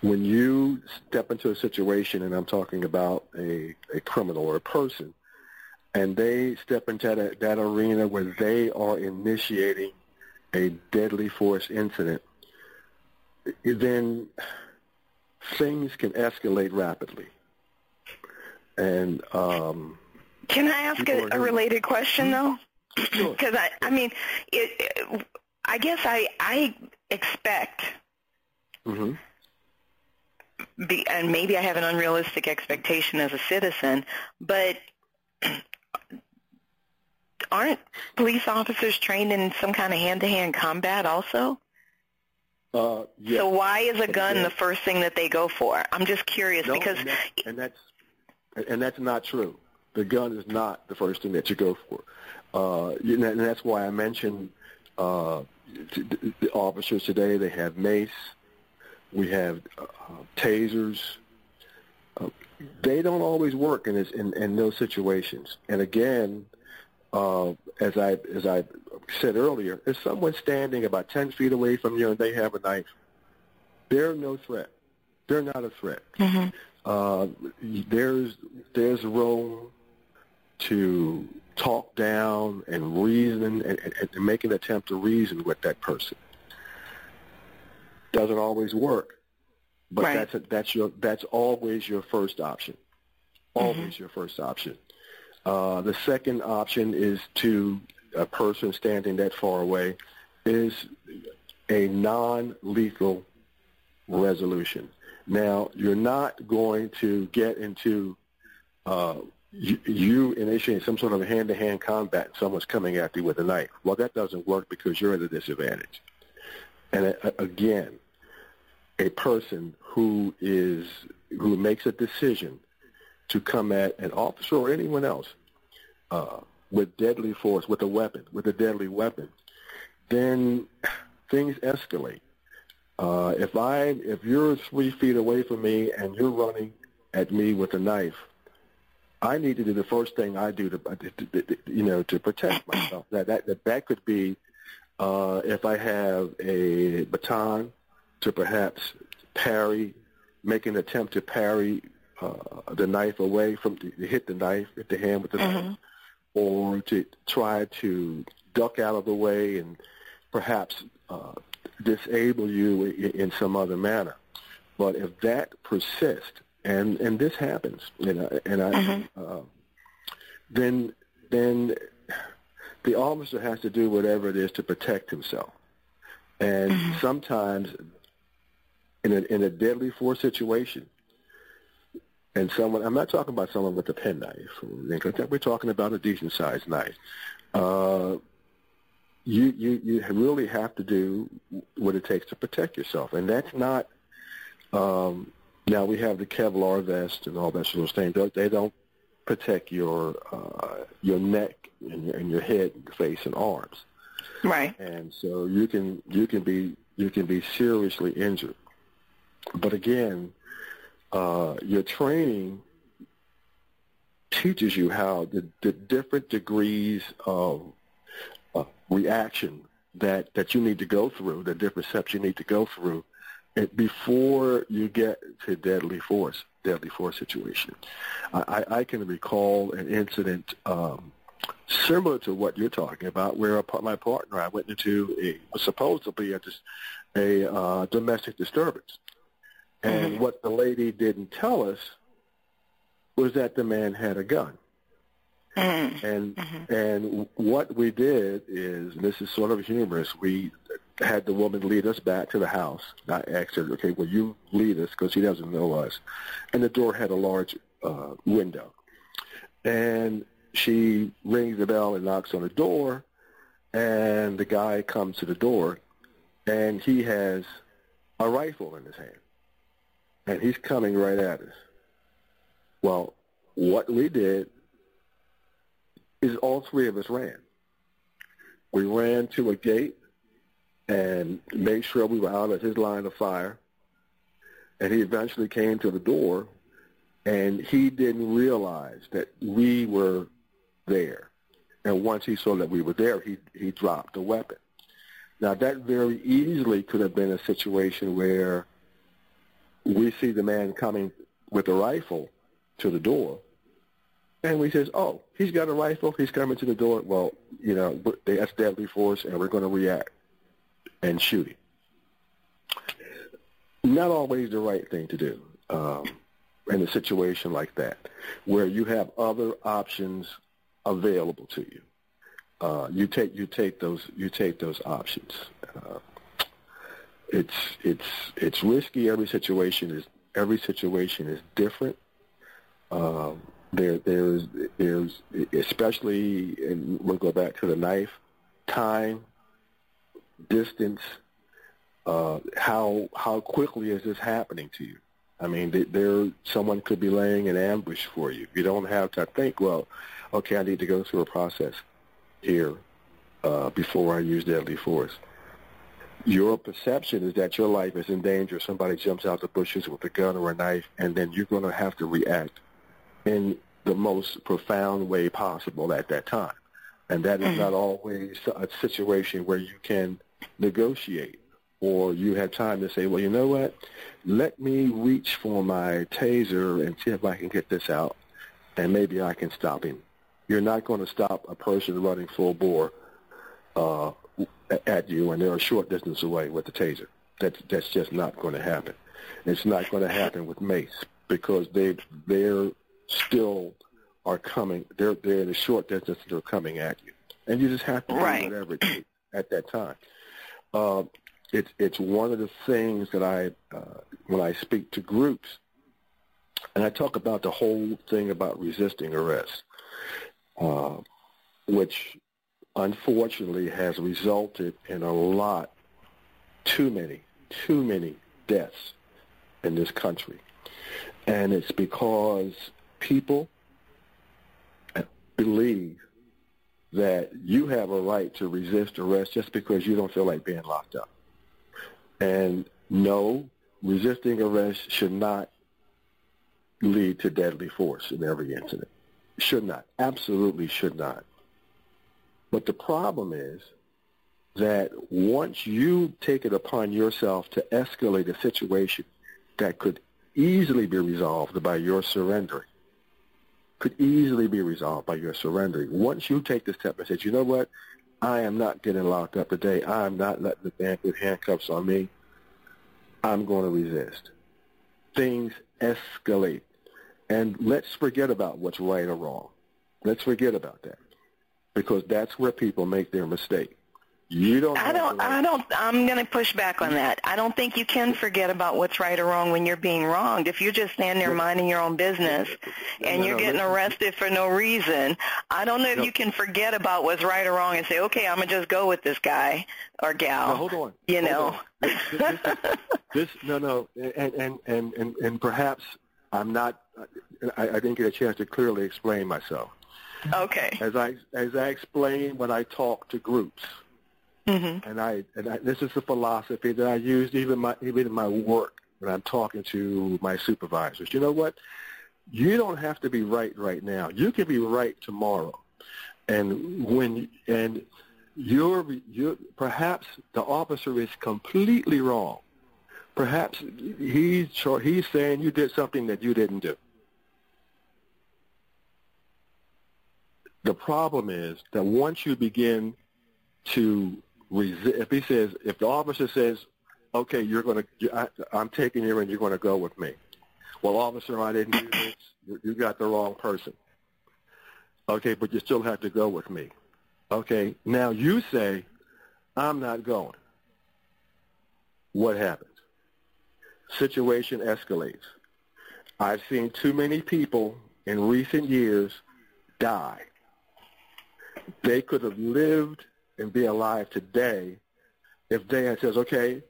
when you step into a situation, and I'm talking about a, a criminal or a person, and they step into that, that arena where they are initiating a deadly force incident, then things can escalate rapidly. And um,
can I ask a, a, related question though? Because I, I mean, it, it, I guess I, I expect, mm-hmm. be, and maybe I have an unrealistic expectation as a citizen, but aren't police officers trained in some kind of hand-to-hand combat also?
Uh, yes.
So why is a gun the first thing that they go for? I'm just curious
no,
because
and that's, and that's and that's not true. The gun is not the first thing that you go for, uh, and that's why I mentioned uh, the officers today. They have mace, we have uh, tasers. Uh, they don't always work in, this, in in those situations. And again, uh, as I as I said earlier, if someone's standing about 10 feet away from you and they have a knife, they're no threat. They're not a threat. Mm-hmm. Uh, there's there's room to talk down and reason and, and, and make an attempt to reason with that person. Doesn't always work, but right. that's a, that's your that's always your first option. Always mm-hmm. your first option. Uh, the second option is to a person standing that far away is a non-lethal resolution. Now, you're not going to get into uh, you, initiating some sort of hand-to-hand combat and someone's coming at you with a knife. Well, that doesn't work because you're at a disadvantage. And uh, again, a person who is who makes a decision to come at an officer or anyone else uh, with deadly force, with a weapon, with a deadly weapon, then things escalate. Uh, if I, if you're three feet away from me and you're running at me with a knife, I need to do the first thing I do to, to, to you know, to protect myself. That that that, that could be uh, if I have a baton to perhaps parry, make an attempt to parry uh, the knife away from to hit the knife, hit the hand with the mm-hmm. knife or to try to duck out of the way and perhaps uh, disable you in, in some other manner. But if that persists, and and this happens, and know, and I, mm-hmm. uh, then then the officer has to do whatever it is to protect himself. And mm-hmm. sometimes, in a in a deadly force situation, and someone, I'm not talking about someone with a penknife. We're talking about a decent sized knife. Uh, you, you, you really have to do what it takes to protect yourself. And that's not, Um, now we have the Kevlar vest and all that sort of thing. They don't protect your uh, your neck and your, and your head, and your face, and arms.
Right.
And so you can you can be you can be seriously injured. But again, uh, your training teaches you how the, the different degrees of uh, reaction that, that you need to go through, the different steps you need to go through before you get to deadly force, deadly force situation. I, I can recall an incident um, similar to what you're talking about, where a, my partner I went into a supposed to be a, a uh, domestic disturbance, and mm-hmm. what the lady didn't tell us was that the man had a gun. Mm-hmm. And mm-hmm. and what we did is, and this is sort of humorous, we had the woman lead us back to the house. I asked her, okay, well, you lead us because she doesn't know us. And the door had a large uh, window. And she rings the bell and knocks on the door, and the guy comes to the door, and he has a rifle in his hand. And he's coming right at us. Well, what we did is all three of us ran. We ran to a gate and made sure we were out of his line of fire. And he eventually came to the door, and he didn't realize that we were there. And once he saw that we were there, he, he dropped the weapon. Now, that very easily could have been a situation where we see the man coming with a rifle, to the door. And we says, oh, he's got a rifle. He's coming to the door. Well, you know, that's deadly force, and we're going to react and shoot him. Not always the right thing to do um, in a situation like that, where you have other options available to you. Uh, you take you take those you take those options. Uh, it's it's it's risky. Every situation is every situation is different. Um, there, there's, there's, especially, and we'll go back to the knife, time, distance, uh, how how quickly is this happening to you? I mean, there someone could be laying an ambush for you. You don't have to think, well, okay, I need to go through a process here uh, before I use deadly force. Your perception is that your life is in danger. Somebody jumps out the bushes with a gun or a knife, and then you're going to have to react in the most profound way possible at that time. And that is not always a situation where you can negotiate or you have time to say, well, you know what? Let me reach for my taser and see if I can get this out, and maybe I can stop him. You're not going to stop a person running full bore uh, at you, and they're a short distance away with the taser. That's that's just not going to happen. It's not going to happen with mace because they they're still are coming. They're they're in a short distance. They're coming at you, and you just have to
right.
do whatever it takes at that time. Uh, it's it's one of the things that I uh, when I speak to groups, and I talk about the whole thing about resisting arrest, uh, which unfortunately has resulted in a lot, too many, too many deaths in this country. And it's because people believe that you have a right to resist arrest just because you don't feel like being locked up. And no, resisting arrest should not lead to deadly force in every incident. Should not. Absolutely should not. But the problem is that once you take it upon yourself to escalate a situation that could easily be resolved by your surrendering, could easily be resolved by your surrendering. Once you take the step and say, you know what, I am not getting locked up today. I am not letting the man put handcuffs on me. I'm going to resist. Things escalate. And let's forget about what's right or wrong. Let's forget about that because that's where people make their mistake. You don't.
I don't. I don't. I'm going to push back on that. I don't think you can forget about what's right or wrong when you're being wronged. If you're just standing there minding your own business and
No,
you're
no,
getting arrested for no reason, I don't know if you can forget about what's right or wrong and say, okay, I'm going to just go with this guy or gal.
Hold on.
You
Hold
know.
on. This, this, this, this- no, no, and and and and, and perhaps I'm not. I, I didn't get a chance to clearly explain myself.
Okay.
As I as I explain when I talk to groups,
hmm
and I and I, this is the philosophy that I use even my even in my work when I'm talking to my supervisors. You know what? You don't have to be right right now. You can be right tomorrow, and when and you're you perhaps the officer is completely wrong. Perhaps he's he's saying you did something that you didn't do. The problem is that once you begin to resist, if he says, if the officer says, okay, you're going to, I'm taking you and you're going to go with me. Well, officer, I didn't do this. You, you got the wrong person. Okay, but you still have to go with me. Okay, now you say, I'm not going. What happens? Situation escalates. I've seen too many people in recent years die. They could have lived and be alive today if had says, okay,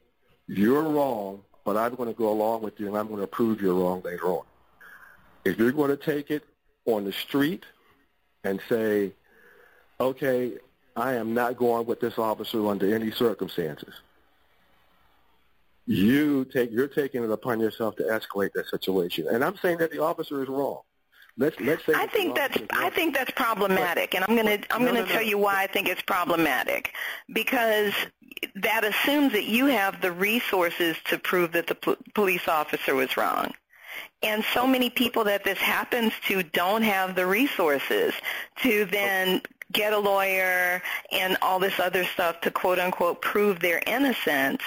you're wrong, but I'm going to go along with you and I'm going to prove you're wrong later on. If you're going to take it on the street and say, okay, I am not going with this officer under any circumstances, you take you're taking it upon yourself to escalate that situation. And I'm saying that the officer is wrong. Let's let's say
I think that's I think that's problematic, and I'm going to I'm
No,
going to
no, no.
tell you why I think it's problematic. Because that assumes that you have the resources to prove that the po- police officer was wrong. And so many people that this happens to don't have the resources to then get a lawyer and all this other stuff to quote unquote prove their innocence.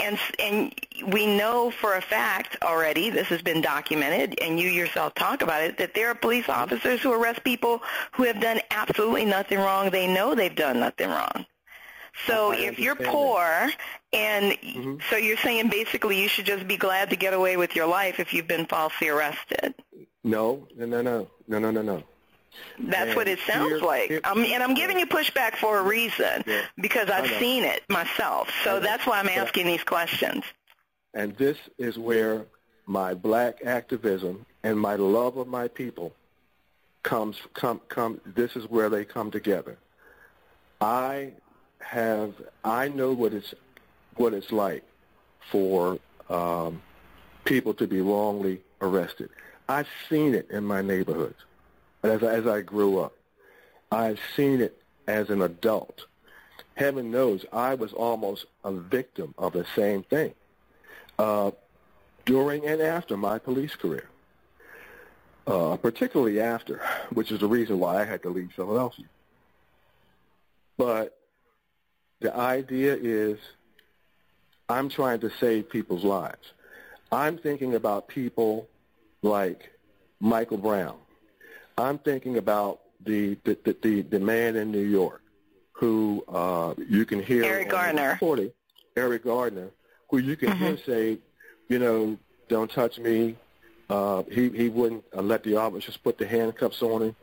And, and we know for a fact already, this has been documented, and you yourself talk about it, that there are police officers who arrest people who have done absolutely nothing wrong. They know they've done nothing wrong. So if you're poor, and
Mhm.
so you're saying basically you should just be glad to get away with your life if you've been falsely arrested.
No, no, no, no, no, no, no, no.
That's
And
what it sounds
here-
like.
here-
Um, and I'm giving you pushback for a reason
Yeah.
because I've seen it myself. So that's why I'm asking these questions.
And this is where my black activism and my love of my people comes come come this is where they come together. I have I know what it's what it's like for um, people to be wrongly arrested. I've seen it in my neighborhoods as I, as I grew up. I've seen it as an adult. Heaven knows I was almost a victim of the same thing uh, during and after my police career, uh, particularly after, which is the reason why I had to leave Philadelphia. But the idea is I'm trying to save people's lives. I'm thinking about people like Michael Brown. I'm thinking about the the, the, the, the man in New York who uh, you can hear
Eric Gardner.
recording, Eric Gardner, who you can hear say, you know, don't touch me. Uh, he he wouldn't uh, let the officers put the handcuffs on him.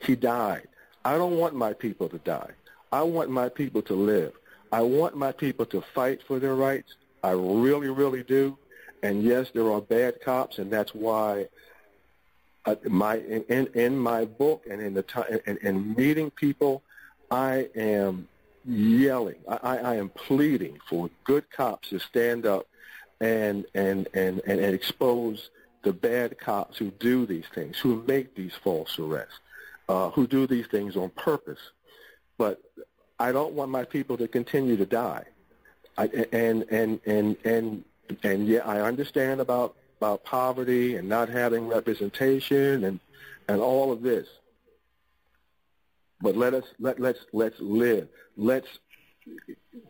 He died. I don't want my people to die. I want my people to live. I want my people to fight for their rights. I really, really do. And yes, there are bad cops, and that's why uh, my in, in my book and in the time and, and meeting people, I am yelling. I, I, I am pleading for good cops to stand up and and, and and and expose the bad cops who do these things, who make these false arrests, uh, who do these things on purpose. But I don't want my people to continue to die. I, and and and and and yeah, I understand about about poverty and not having representation and and all of this. But let us let let's let's live. Let's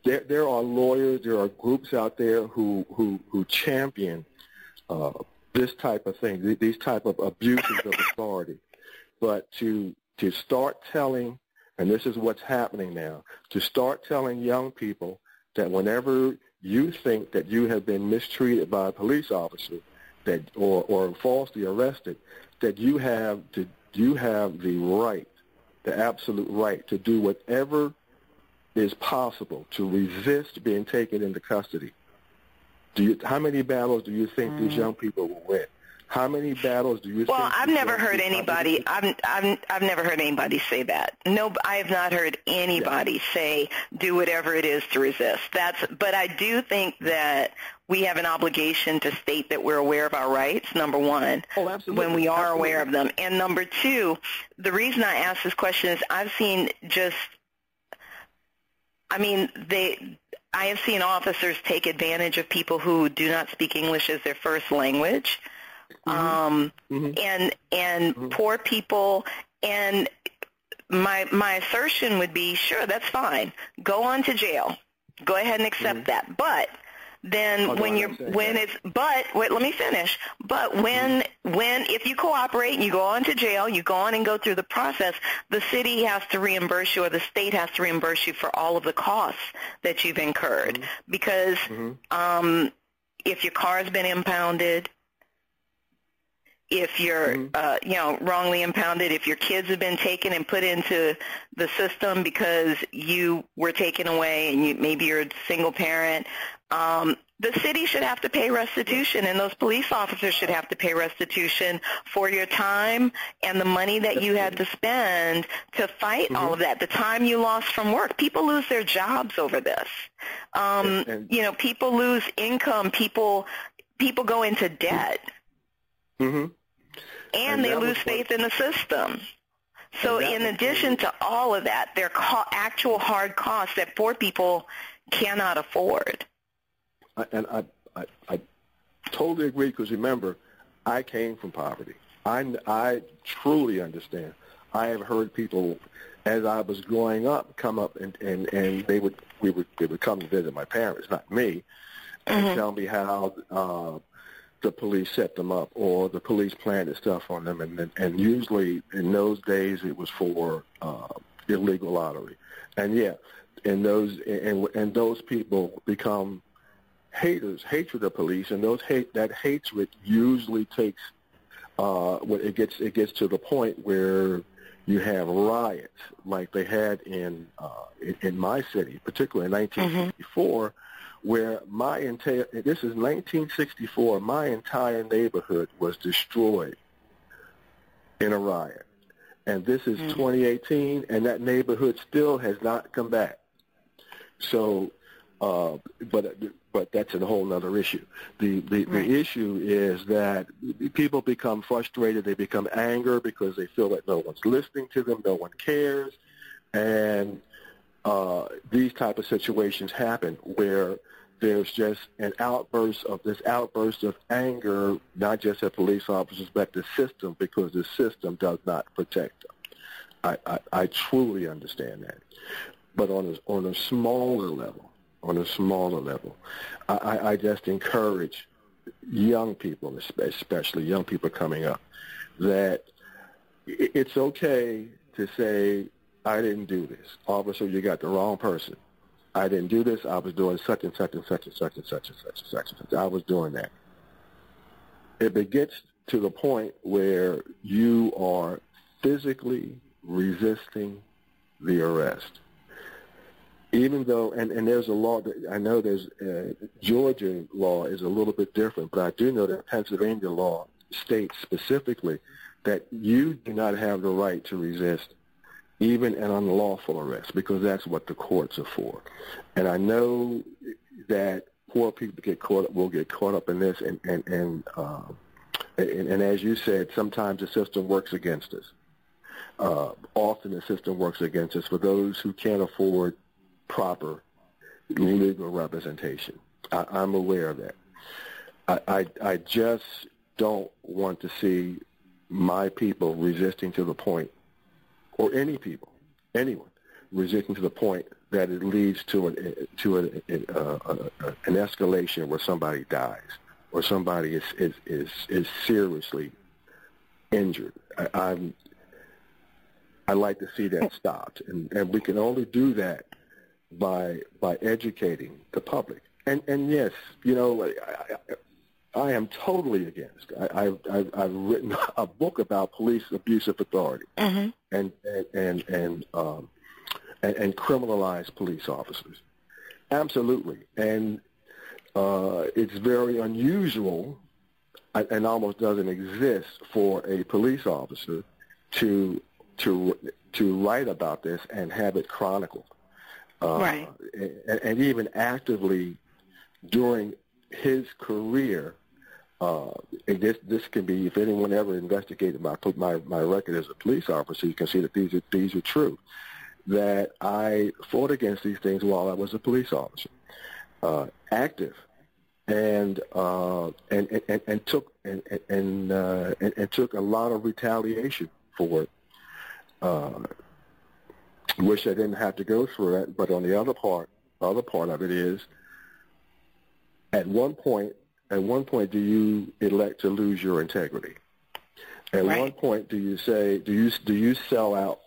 there there are lawyers, there are groups out there who who who champion uh, this type of thing, these type of abuses of authority. But to to start telling and this is what's happening now, to start telling young people that whenever you think that you have been mistreated by a police officer that or, or falsely arrested, that you have to you have the right, the absolute right to do whatever is possible to resist being taken into custody. Do you, how many battles do you think mm. these young people will win? How many battles do you?
Well, I've never heard anybody. I've, I've I've never heard anybody say that. No, I have not heard anybody yeah. say do whatever it is to resist. That's. But I do think that we have an obligation to state that we're aware of our rights. Number one,
oh, absolutely.
when we are
absolutely.
aware of them, and number two, the reason I ask this question is I've seen just. I mean, they I have seen officers take advantage of people who do not speak English as their first language. Um, mm-hmm. and and mm-hmm. poor people. And my my assertion would be, sure, that's fine. Go on to jail. Go ahead and accept mm-hmm. that. But then when you're when that. it's but wait let me finish but when mm-hmm. when if you cooperate and you go on to jail you go on and go through the process the city has to reimburse you or the state has to reimburse you for all of the costs that you've incurred mm-hmm. because mm-hmm. um if your car's been impounded if you're mm-hmm. uh, you know wrongly impounded, if your kids have been taken and put into the system because you were taken away and you, maybe you're a single parent, um, the city should have to pay restitution and those police officers should have to pay restitution for your time and the money that you had to spend to fight mm-hmm. all of that the time you lost from work. People lose their jobs over this. Um, and, you know people lose income. People people go into debt.
Mm-hmm
and, and they lose faith in the system. So in addition to all of that, there are actual hard costs that poor people cannot afford.
And I, I, I totally agree because remember, I came from poverty. I, I truly understand. I have heard people as I was growing up come up and, and, and they would we would they would come to visit my parents, not me, and mm-hmm. tell me how uh, the police set them up or the police planted stuff on them. And, and usually in those days it was for uh, illegal lottery. And yeah, and those and and those people become haters, hatred of police, and those hate that hatred usually takes uh, when it gets it gets to the point where you have riots like they had in uh, in, in my city, particularly in 1954. Mm-hmm where my entire, this is 1964, my entire neighborhood was destroyed in a riot. And this is mm-hmm. 2018, and that neighborhood still has not come back. So, uh, but but that's a whole other issue. The the, right. the issue is that people become frustrated. They become angry because they feel that no one's listening to them, no one cares, and uh, these type of situations happen where there's just an outburst of this outburst of anger, not just at police officers, but the system, because the system does not protect them. I, I, I truly understand that. But on a, on a smaller level, on a smaller level, I, I just encourage young people, especially young people coming up, that it's okay to say, I didn't do this. Officer, you got the wrong person. I didn't do this. I was doing such and such and such and such and such and such and such and such. I was doing that. It gets to the point where you are physically resisting the arrest, even though, and, and there's a law that I know there's, uh, Georgia law is a little bit different, but I do know that Pennsylvania law states specifically that you do not have the right to resist even an unlawful arrest, because that's what the courts are for. And I know that poor people get caught will get caught up in this, and and and, uh, and, and as you said, sometimes the system works against us. Uh, often the system works against us for those who can't afford proper legal representation. I, I'm aware of that. I, I, I just don't want to see my people resisting to the point or any people, anyone, resisting to the point that it leads to an to an, uh, uh, an escalation where somebody dies or somebody is is is, is seriously injured. I, I'm I'd like to see that stopped, and and we can only do that by by educating the public. And and yes, you know, I, I, I am totally against. I, I've, I've I've written a book about police abuse of authority
mm-hmm.
and and and and, um, and and criminalize police officers. Absolutely, and uh, it's very unusual and almost doesn't exist for a police officer to to to write about this and have it chronicled.
Uh, right.
And, and, even actively during his career, uh, and this this can be if anyone ever investigated my my my record as a police officer, you can see that these are these are true. That I fought against these things while I was a police officer, uh, active and uh, and, and and took and and, uh, and, and took a lot of retaliation for it. Uh, wish I didn't have to go through it, but on the other part, other part of it is, at one point, at one point, do you elect to lose your integrity? At
right.
one point, do you say, do you do you sell out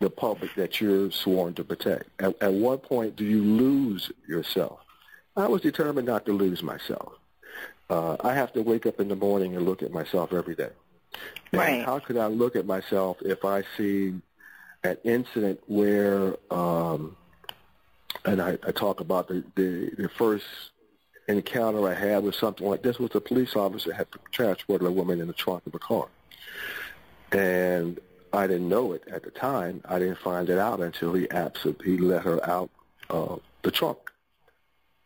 the public that you're sworn to protect? At, at what point do you lose yourself? I was determined not to lose myself. Uh, I have to wake up in the morning and look at myself every day. And
right.
how could I look at myself if I see an incident where, um, and I, I talk about the, the, the first encounter I had with something like this was a police officer had transported a woman in the trunk of a car. And I didn't know it at the time. I didn't find it out until he absent, he let her out of the trunk.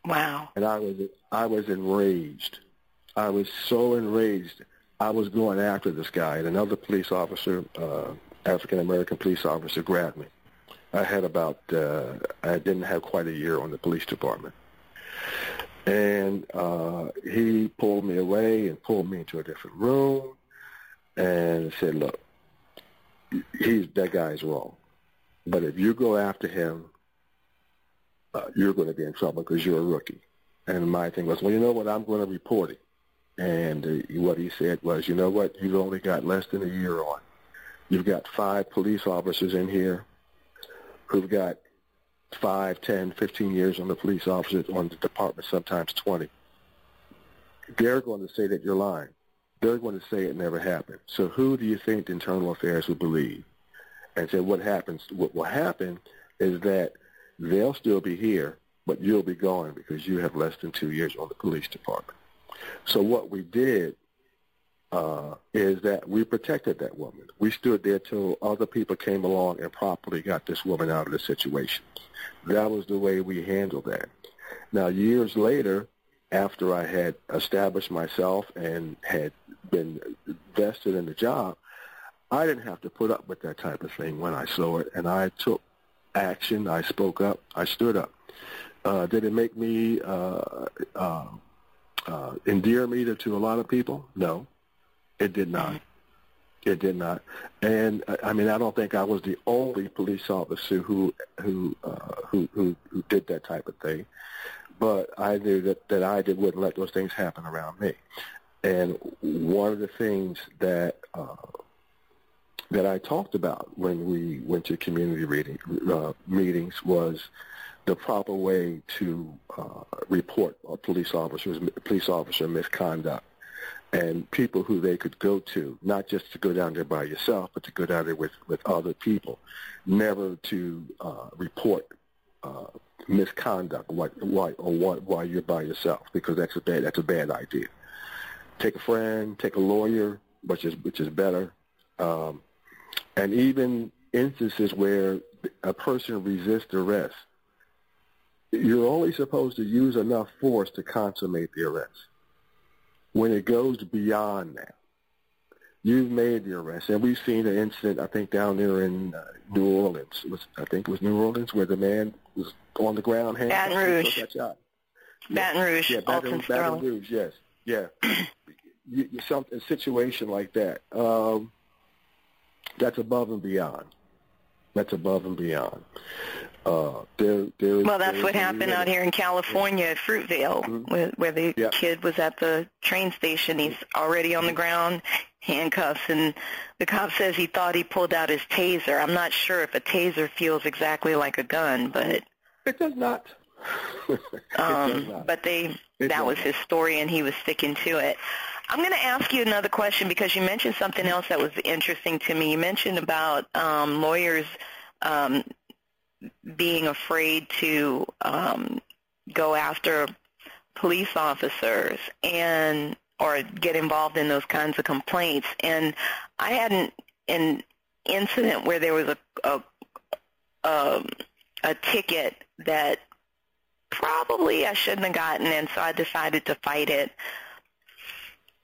Wow.
And I was I was enraged. I was so enraged. I was going after this guy, and another police officer, uh, African American police officer, grabbed me. I had about uh, I didn't have quite a year on the police department, and uh, he pulled me away and pulled me into a different room, and said, "Look, he's that guy's wrong, but if you go after him, uh, you're going to be in trouble because you're a rookie. And my thing was, well, you know what? I'm going to report it. And uh, what he said was, you know what? You've only got less than a year on. You've got five police officers in here who've got five, ten, fifteen years on the police officer, on the department, sometimes 20. They're going to say that you're lying. They're going to say it never happened. So who do you think internal affairs will believe? And say what happens, what will happen is that They'll still be here, but you'll be gone because you have less than two years on the police department. So what we did uh, is that we protected that woman. We stood there till other people came along and properly got this woman out of the situation. That was the way we handled that. Now, years later, after I had established myself and had been vested in the job, I didn't have to put up with that type of thing when I saw it, and I took action. I spoke up. I stood up. Uh, did it make me uh, uh, uh, endear me to, to a lot of people? No, it did not. It did not. And I mean, I don't think I was the only police officer who who uh, who, who who did that type of thing. But I knew that that I did wouldn't let those things happen around me. And one of the things that uh, that I talked about when we went to community reading, uh, meetings was the proper way to uh, report a police officers police officer misconduct and people who they could go to, not just to go down there by yourself, but to go down there with, with other people, never to uh, report uh, misconduct why, why, or why, you're by yourself, because that's a bad that's a bad idea. Take a friend, take a lawyer, which is which is better. Um, and even instances where a person resists arrest, you're only supposed to use enough force to consummate the arrest. When it goes beyond that, you've made the arrest, and we've seen an incident, I think, down there in uh, New Orleans. It was, I think it was New Orleans, where the man was on the ground.
Baton Rouge.
Yeah.
Baton Rouge.
Yeah, Baton, Baton Rouge. Yes. Yeah. you, you, some a situation like that. Um, that's above and beyond. That's above and beyond. Uh, there, there
well, that's what happened out here in California at Fruitvale, mm-hmm. where, where the yeah. kid was at the train station. He's already on the ground, handcuffs, and the cop says he thought he pulled out his taser. I'm not sure if a taser feels exactly like a gun, but
it does not.
it um, does not. But they—that was his story, and he was sticking to it. I'm going to ask you another question because you mentioned something else that was interesting to me. You mentioned about um, lawyers um, being afraid to um, go after police officers and or get involved in those kinds of complaints. And I had an, an incident where there was a a, a, um, a ticket that probably I shouldn't have gotten, and so I decided to fight it.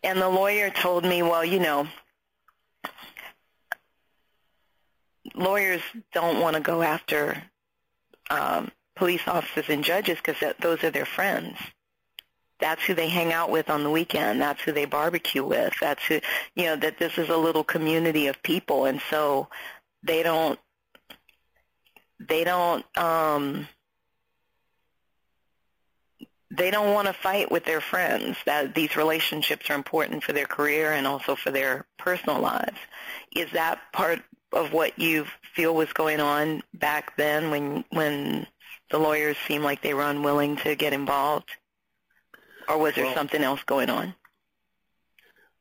And the lawyer told me, well, you know, lawyers don't want to go after um, police officers and judges because those are their friends. That's who they hang out with on the weekend. That's who they barbecue with. That's who, you know, that this is a little community of people, and so they don't, they don't, um, they don't want to fight with their friends. That these relationships are important for their career and also for their personal lives. Is that part of what you feel was going on back then when when the lawyers seemed like they were unwilling to get involved? Or was there well, something else going on?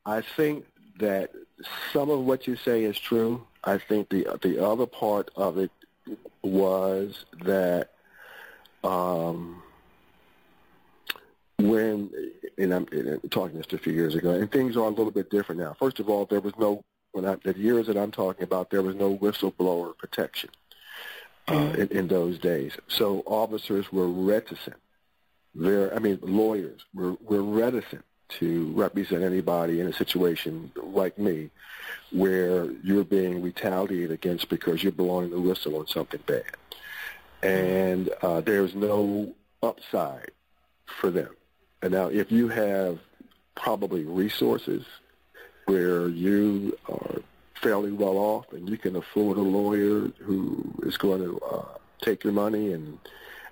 I think that some of what you say is true. I think the the other part of it was that um, when, and I'm and talking this a few years ago, and things are a little bit different now. First of all, there was no when I, the years that I'm talking about, there was no whistleblower protection uh, mm-hmm. in, in those days. So officers were reticent. There, I mean, lawyers were, were reticent to represent anybody in a situation like me where you're being retaliated against because you're blowing the whistle on something bad. And uh, there's no upside for them. And now if you have probably resources where you are fairly well off and you can afford a lawyer who is going to uh, take your money and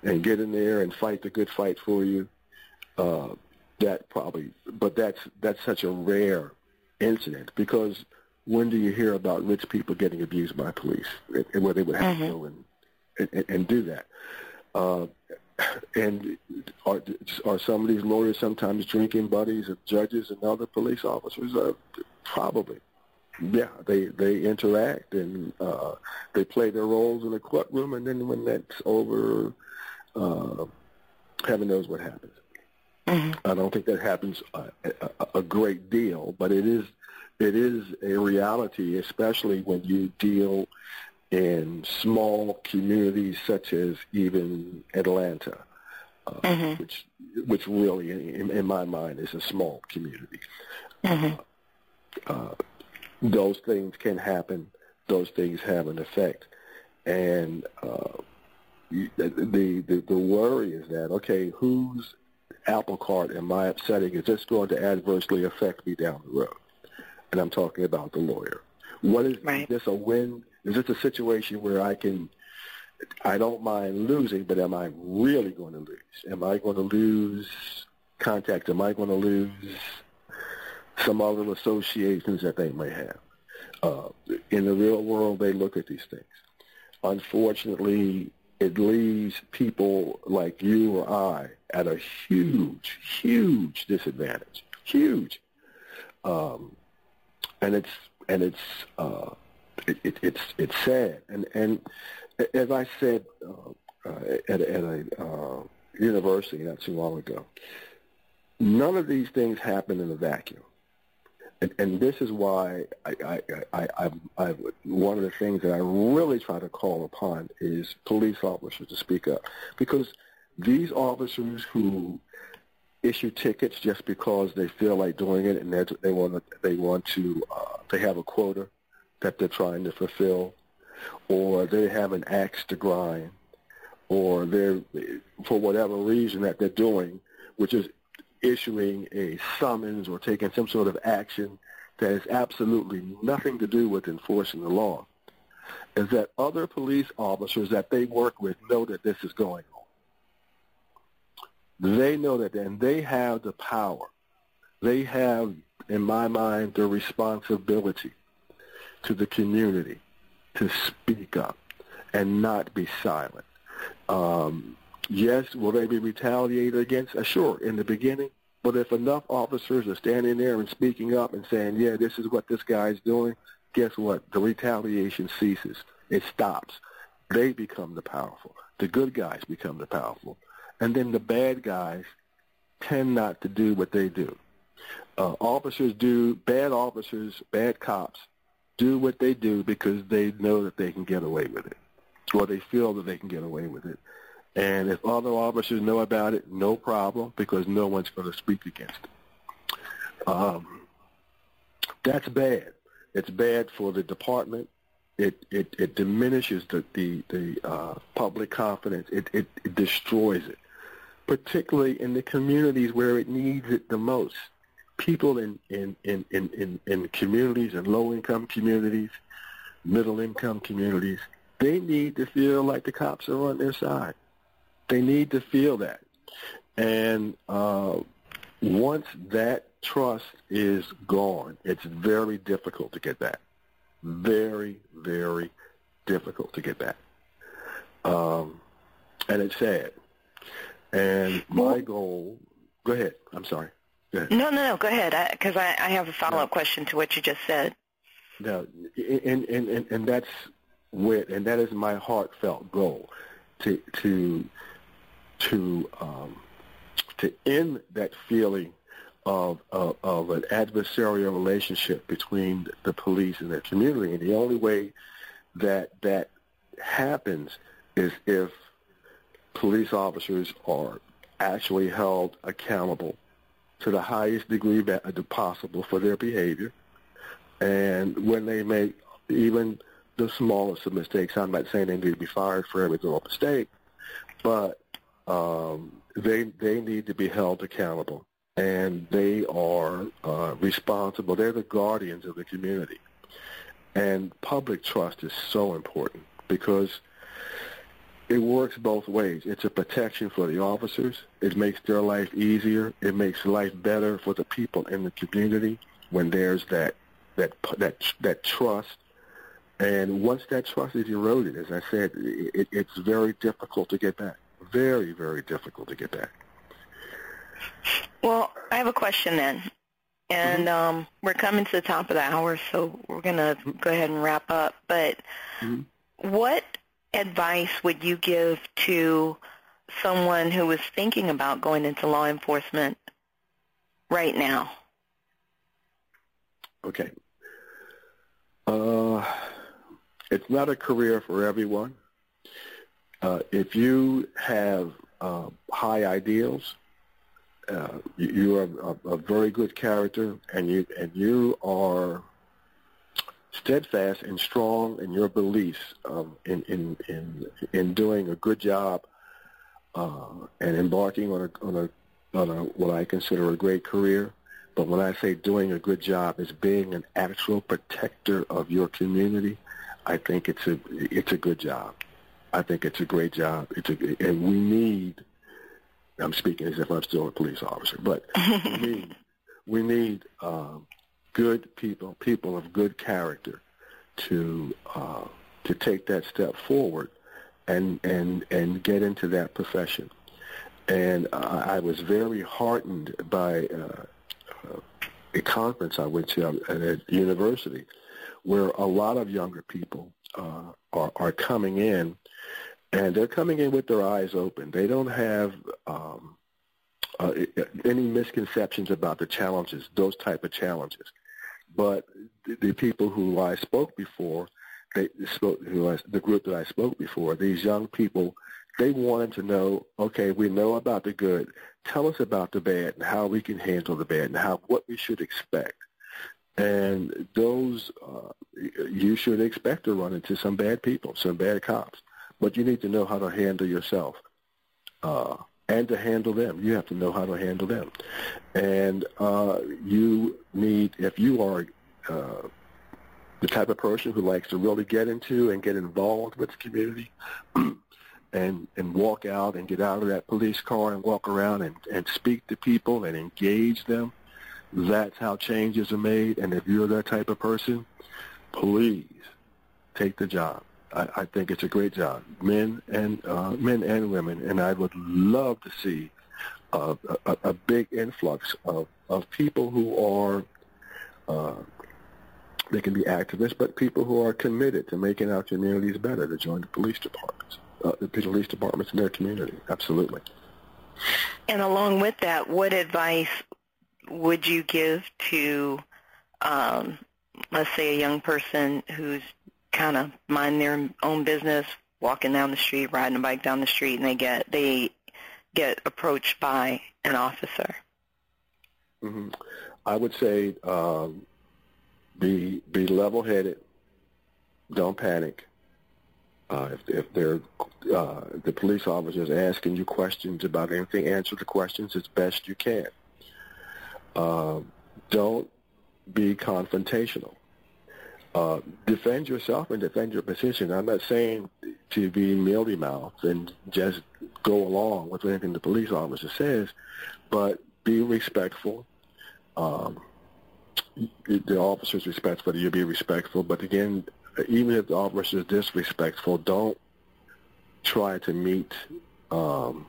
and get in there and fight the good fight for you. Uh, that probably, but that's that's such a rare incident because when do you hear about rich people getting abused by police and, and where they would have mm-hmm. to go and, and and do that? Uh, and are, are some of these lawyers sometimes drinking buddies of judges and other police officers? Uh, probably. Yeah, they they interact and uh, they play their roles in the courtroom, and then when that's over, uh, heaven knows what happens. Mm-hmm. I don't think that happens a, a, a great deal, but it is it is a reality, especially when you deal in small communities such as even Atlanta, uh, mm-hmm. which which really, in, in, my mind, is a small community. Mm-hmm. Uh, those things can happen. Those things have an effect, and uh, the, the the worry is that okay, whose apple cart am I upsetting? Is this going to adversely affect me down the road? And I'm talking about the lawyer. What is, right. is this a win? Is this a situation where I can, I don't mind losing, but am I really going to lose? Am I going to lose contact? Am I going to lose some other associations that they may have? Uh, in the real world, they look at these things. Unfortunately, it leaves people like you or I at a huge, huge disadvantage. Huge. Um, and it's and it's uh, it, it, it's it's sad. And and as I said uh, uh, at, at a uh, university not too long ago, none of these things happen in a vacuum. And, and this is why I, I, I, I, one of the things that I really try to call upon is police officers to speak up. Because these officers who issue tickets just because they feel like doing it and they want to, they want to, uh, they have a quota that they're trying to fulfill, or they have an axe to grind, or they're, for whatever reason that they're doing, which is issuing a summons or taking some sort of action that has absolutely nothing to do with enforcing the law. is that other police officers that they work with know that this is going on. They know that, and they have the power. They have, in my mind, the responsibility to the community to speak up and not be silent. Um, yes, will they be retaliated against? Uh, sure, in the beginning. But if enough officers are standing there and speaking up and saying, yeah, this is what this guy's doing, guess what? The retaliation ceases. It stops. They become the powerful. The good guys become the powerful. And then the bad guys tend not to do what they do. Uh, officers do, bad officers, bad cops do what they do because they know that they can get away with it, or they feel that they can get away with it. And if other officers know about it, no problem, because no one's going to speak against it. Um, that's bad. It's bad for the department. It it, it diminishes the the, the uh, public confidence. It, it it destroys it, particularly in the communities where it needs it the most people in, in, in, in, in, in communities and low-income communities, middle-income communities, they need to feel like the cops are on their side. They need to feel that. And uh, once that trust is gone, it's very difficult to get back. Very, very difficult to get back. Um, and it's sad. And my goal, go ahead, I'm sorry.
No, no, no. Go ahead, because I, I, I, have a follow-up no. question to what you just said.
No, and, and, and, and that's where, and that is my heartfelt goal, to to to um, to end that feeling of, of of an adversarial relationship between the police and the community, and the only way that that happens is if police officers are actually held accountable to the highest degree possible for their behavior. And when they make even the smallest of mistakes, I'm not saying they need to be fired for every little mistake, but um, they they need to be held accountable, and they are uh, responsible. They're the guardians of the community, and public trust is so important because it works both ways. It's a protection for the officers. It makes their life easier. It makes life better for the people in the community when there's that that that that trust. And once that trust is eroded, as I said, it, it's very difficult to get back. Very, very difficult to get back.
Well, I have a question then. And mm-hmm. um, we're coming to the top of the hour, so we're going to go ahead and wrap up. But mm-hmm. what advice would you give to someone who is thinking about going into law enforcement right now?
Okay. Uh, it's not a career for everyone. Uh, if you have uh, high ideals, uh, you, you, are a, a, very good character, and you and you are steadfast and strong in your beliefs um, in, in, in, in doing a good job uh, and embarking on a, on, a, on a, what I consider a great career. But when I say doing a good job, is being an actual protector of your community. I think it's a it's a good job. I think it's a great job. It's a, and we need. I'm speaking as if I'm still a police officer, but we need we need um, good people, people of good character, to uh, to take that step forward and and and get into that profession. And uh, I was very heartened by uh, uh a conference I went to at a university, where a lot of younger people uh, are are coming in, and they're coming in with their eyes open. They don't have um, uh, any misconceptions about the challenges, those type of challenges. But the, the people who I spoke before, they spoke who I, the group that I spoke before, these young people, they wanted to know, okay, we know about the good. Tell us about the bad and how we can handle the bad and how what we should expect. And those, uh, you should expect to run into some bad people, some bad cops. But you need to know how to handle yourself. Uh, and to handle them. You have to know how to handle them. And uh, you need, if you are uh, the type of person who likes to really get into and get involved with the community and and walk out and get out of that police car and walk around and, and speak to people and engage them. That's how changes are made. And if you're that type of person, please take the job. I, I think it's a great job, men and uh, men and women, and I would love to see a, a big influx of, of people who are uh, they can be activists, but people who are committed to making our communities better to join the police departments, uh, the police departments in their community. Absolutely.
And along with that, what advice would you give to, um, let's say, a young person who's kind of mind their own business, walking down the street, riding a bike down the street, and they get they get approached by an officer?
Mm-hmm. I would say um, be be level-headed. Don't panic. Uh, if if they're uh, the police officers asking you questions about anything, answer the questions as best you can. Uh, don't be confrontational. Uh, defend yourself and defend your position. I'm not saying to be mealy-mouthed and just go along with anything the police officer says, but be respectful. Um, the officer's respectful, you be respectful. But again, even if the officer is disrespectful, don't try to meet um,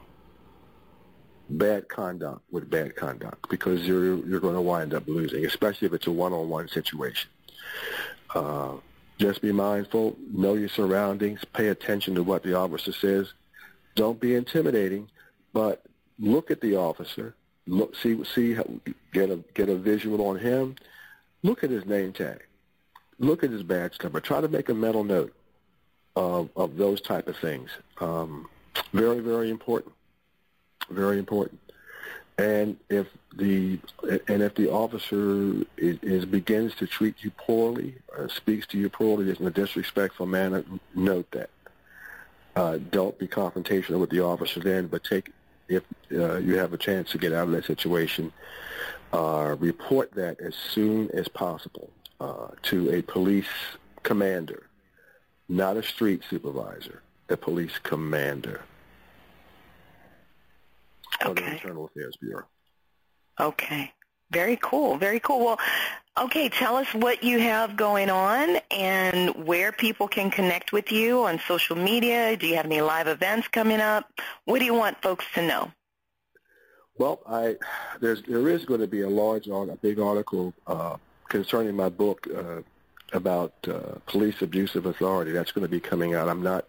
bad conduct with bad conduct because you're you're going to wind up losing, especially if it's a one-on-one situation. Uh, just be mindful, know your surroundings, pay attention to what the officer says. Don't be intimidating, but look at the officer, look, see, see, get a get a visual on him, look at his name tag, look at his badge number. Try to make a mental note of of those type of things. Um, very, very important. Very important. And if the and if the officer is, is begins to treat you poorly, or speaks to you poorly in a disrespectful manner, note that. Uh, don't be confrontational with the officer then, but take if uh, you have a chance to get out of that situation, uh, report that as soon as possible uh, to a police commander, not a street supervisor, a police commander
okay.
the Internal Affairs Bureau.
Okay. Very cool. Very cool. Well, okay, tell us what you have going on and where people can connect with you on social media. Do you have any live events coming up? What do you want folks to know?
Well, I there's there is going to be a large a big article uh, concerning my book uh, about uh, police abusive authority. That's going to be coming out. I'm not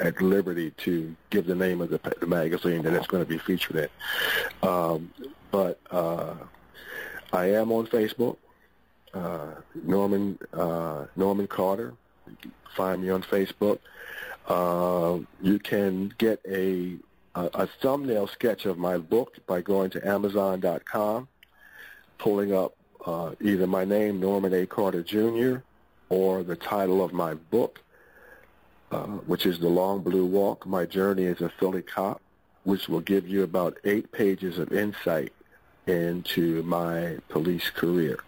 at liberty to give the name of the, the magazine that it's going to be featured in. Um, but uh, I am on Facebook, uh, Norman uh, Norman Carter. find me on Facebook. Uh, you can get a, a, a thumbnail sketch of my book by going to Amazon.com, pulling up uh, either my name, Norman A. Carter Jr., or the title of my book, uh, which is The Long Blue Walk, My Journey as a Philly Cop, which will give you about eight pages of insight into my police career.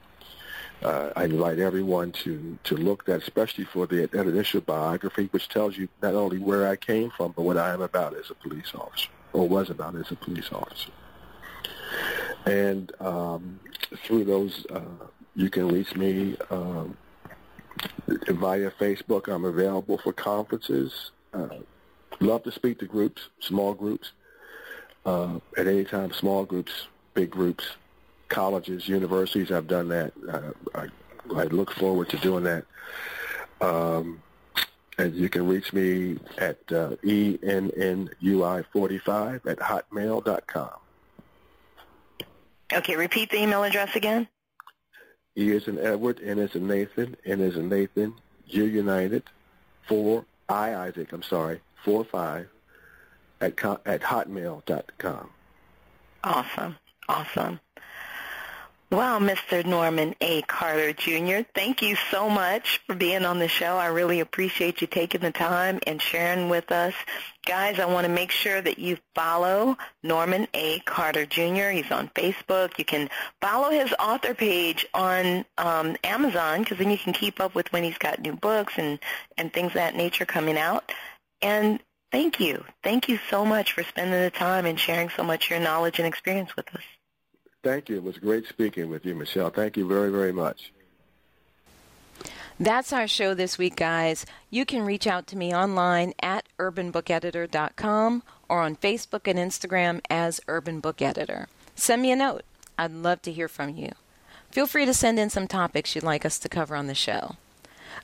Uh, I invite everyone to, to look that, especially for the that initial biography, which tells you not only where I came from, but what I am about as a police officer, or was about as a police officer. And um, through those, uh, you can reach me um, via Facebook. I'm available for conferences. Uh, love to speak to groups, small groups, uh, at any time, small groups, big groups, colleges, universities. I've done that. Uh, I, I look forward to doing that. Um, and you can reach me at uh, ENNUI45 at hotmail.com.
Okay, repeat the email address again.
E is in Edward, N is in Nathan, N is in Nathan, U United, four, I Isaac, I'm sorry, four five, at, at hotmail.com.
Awesome, awesome. Well, Mr. Norman A. Carter Jr., thank you so much for being on the show. I really appreciate you taking the time and sharing with us
Guys, I want to make sure that you follow Norman A. Carter Jr. He's on Facebook. You can follow his author page on um, Amazon because then you can keep up with when he's got new books and, and things of that nature coming out. And thank you. Thank you so much for spending the time and sharing so much of your knowledge and experience with us.
Thank you. It was great speaking with you, Michelle. Thank you very, very much.
That's our show this week, guys. You can reach out to me online at urbanbookeditor.com or on Facebook and Instagram as Urban Book Editor. Send me a note. I'd love to hear from you. Feel free to send in some topics you'd like us to cover on the show.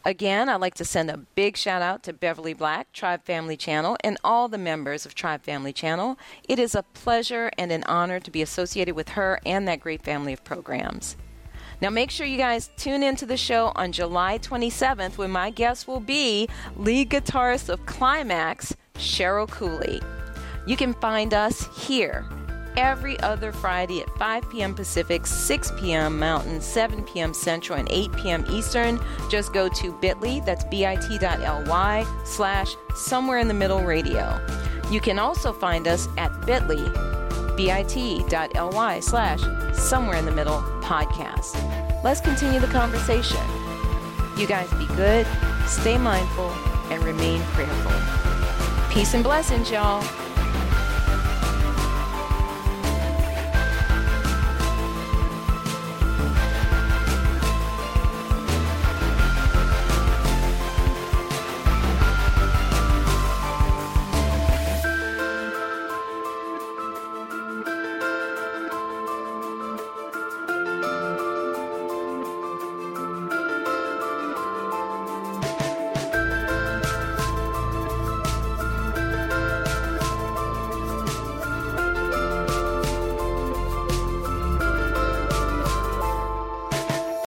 Again, I'd like to send a big shout out to Beverly Black, Tribe Family Channel, and all the members of Tribe Family Channel. It is a pleasure and an honor to be associated with her and that great family of programs. Now, make sure you guys tune into the show on July 27th when my guest will be lead guitarist of Klymaxx, Cheryl Cooley. You can find us here every other Friday at 5 p.m. Pacific, 6 p.m. Mountain, 7 p.m. Central, and 8 p.m. Eastern. Just go to bit.ly, that's bit.ly slash somewhere in the middle radio. You can also find us at bit.ly bit.ly slash somewhere in the middle podcast. Let's continue the conversation. You guys be good, stay mindful, and remain prayerful. Peace and blessings, y'all.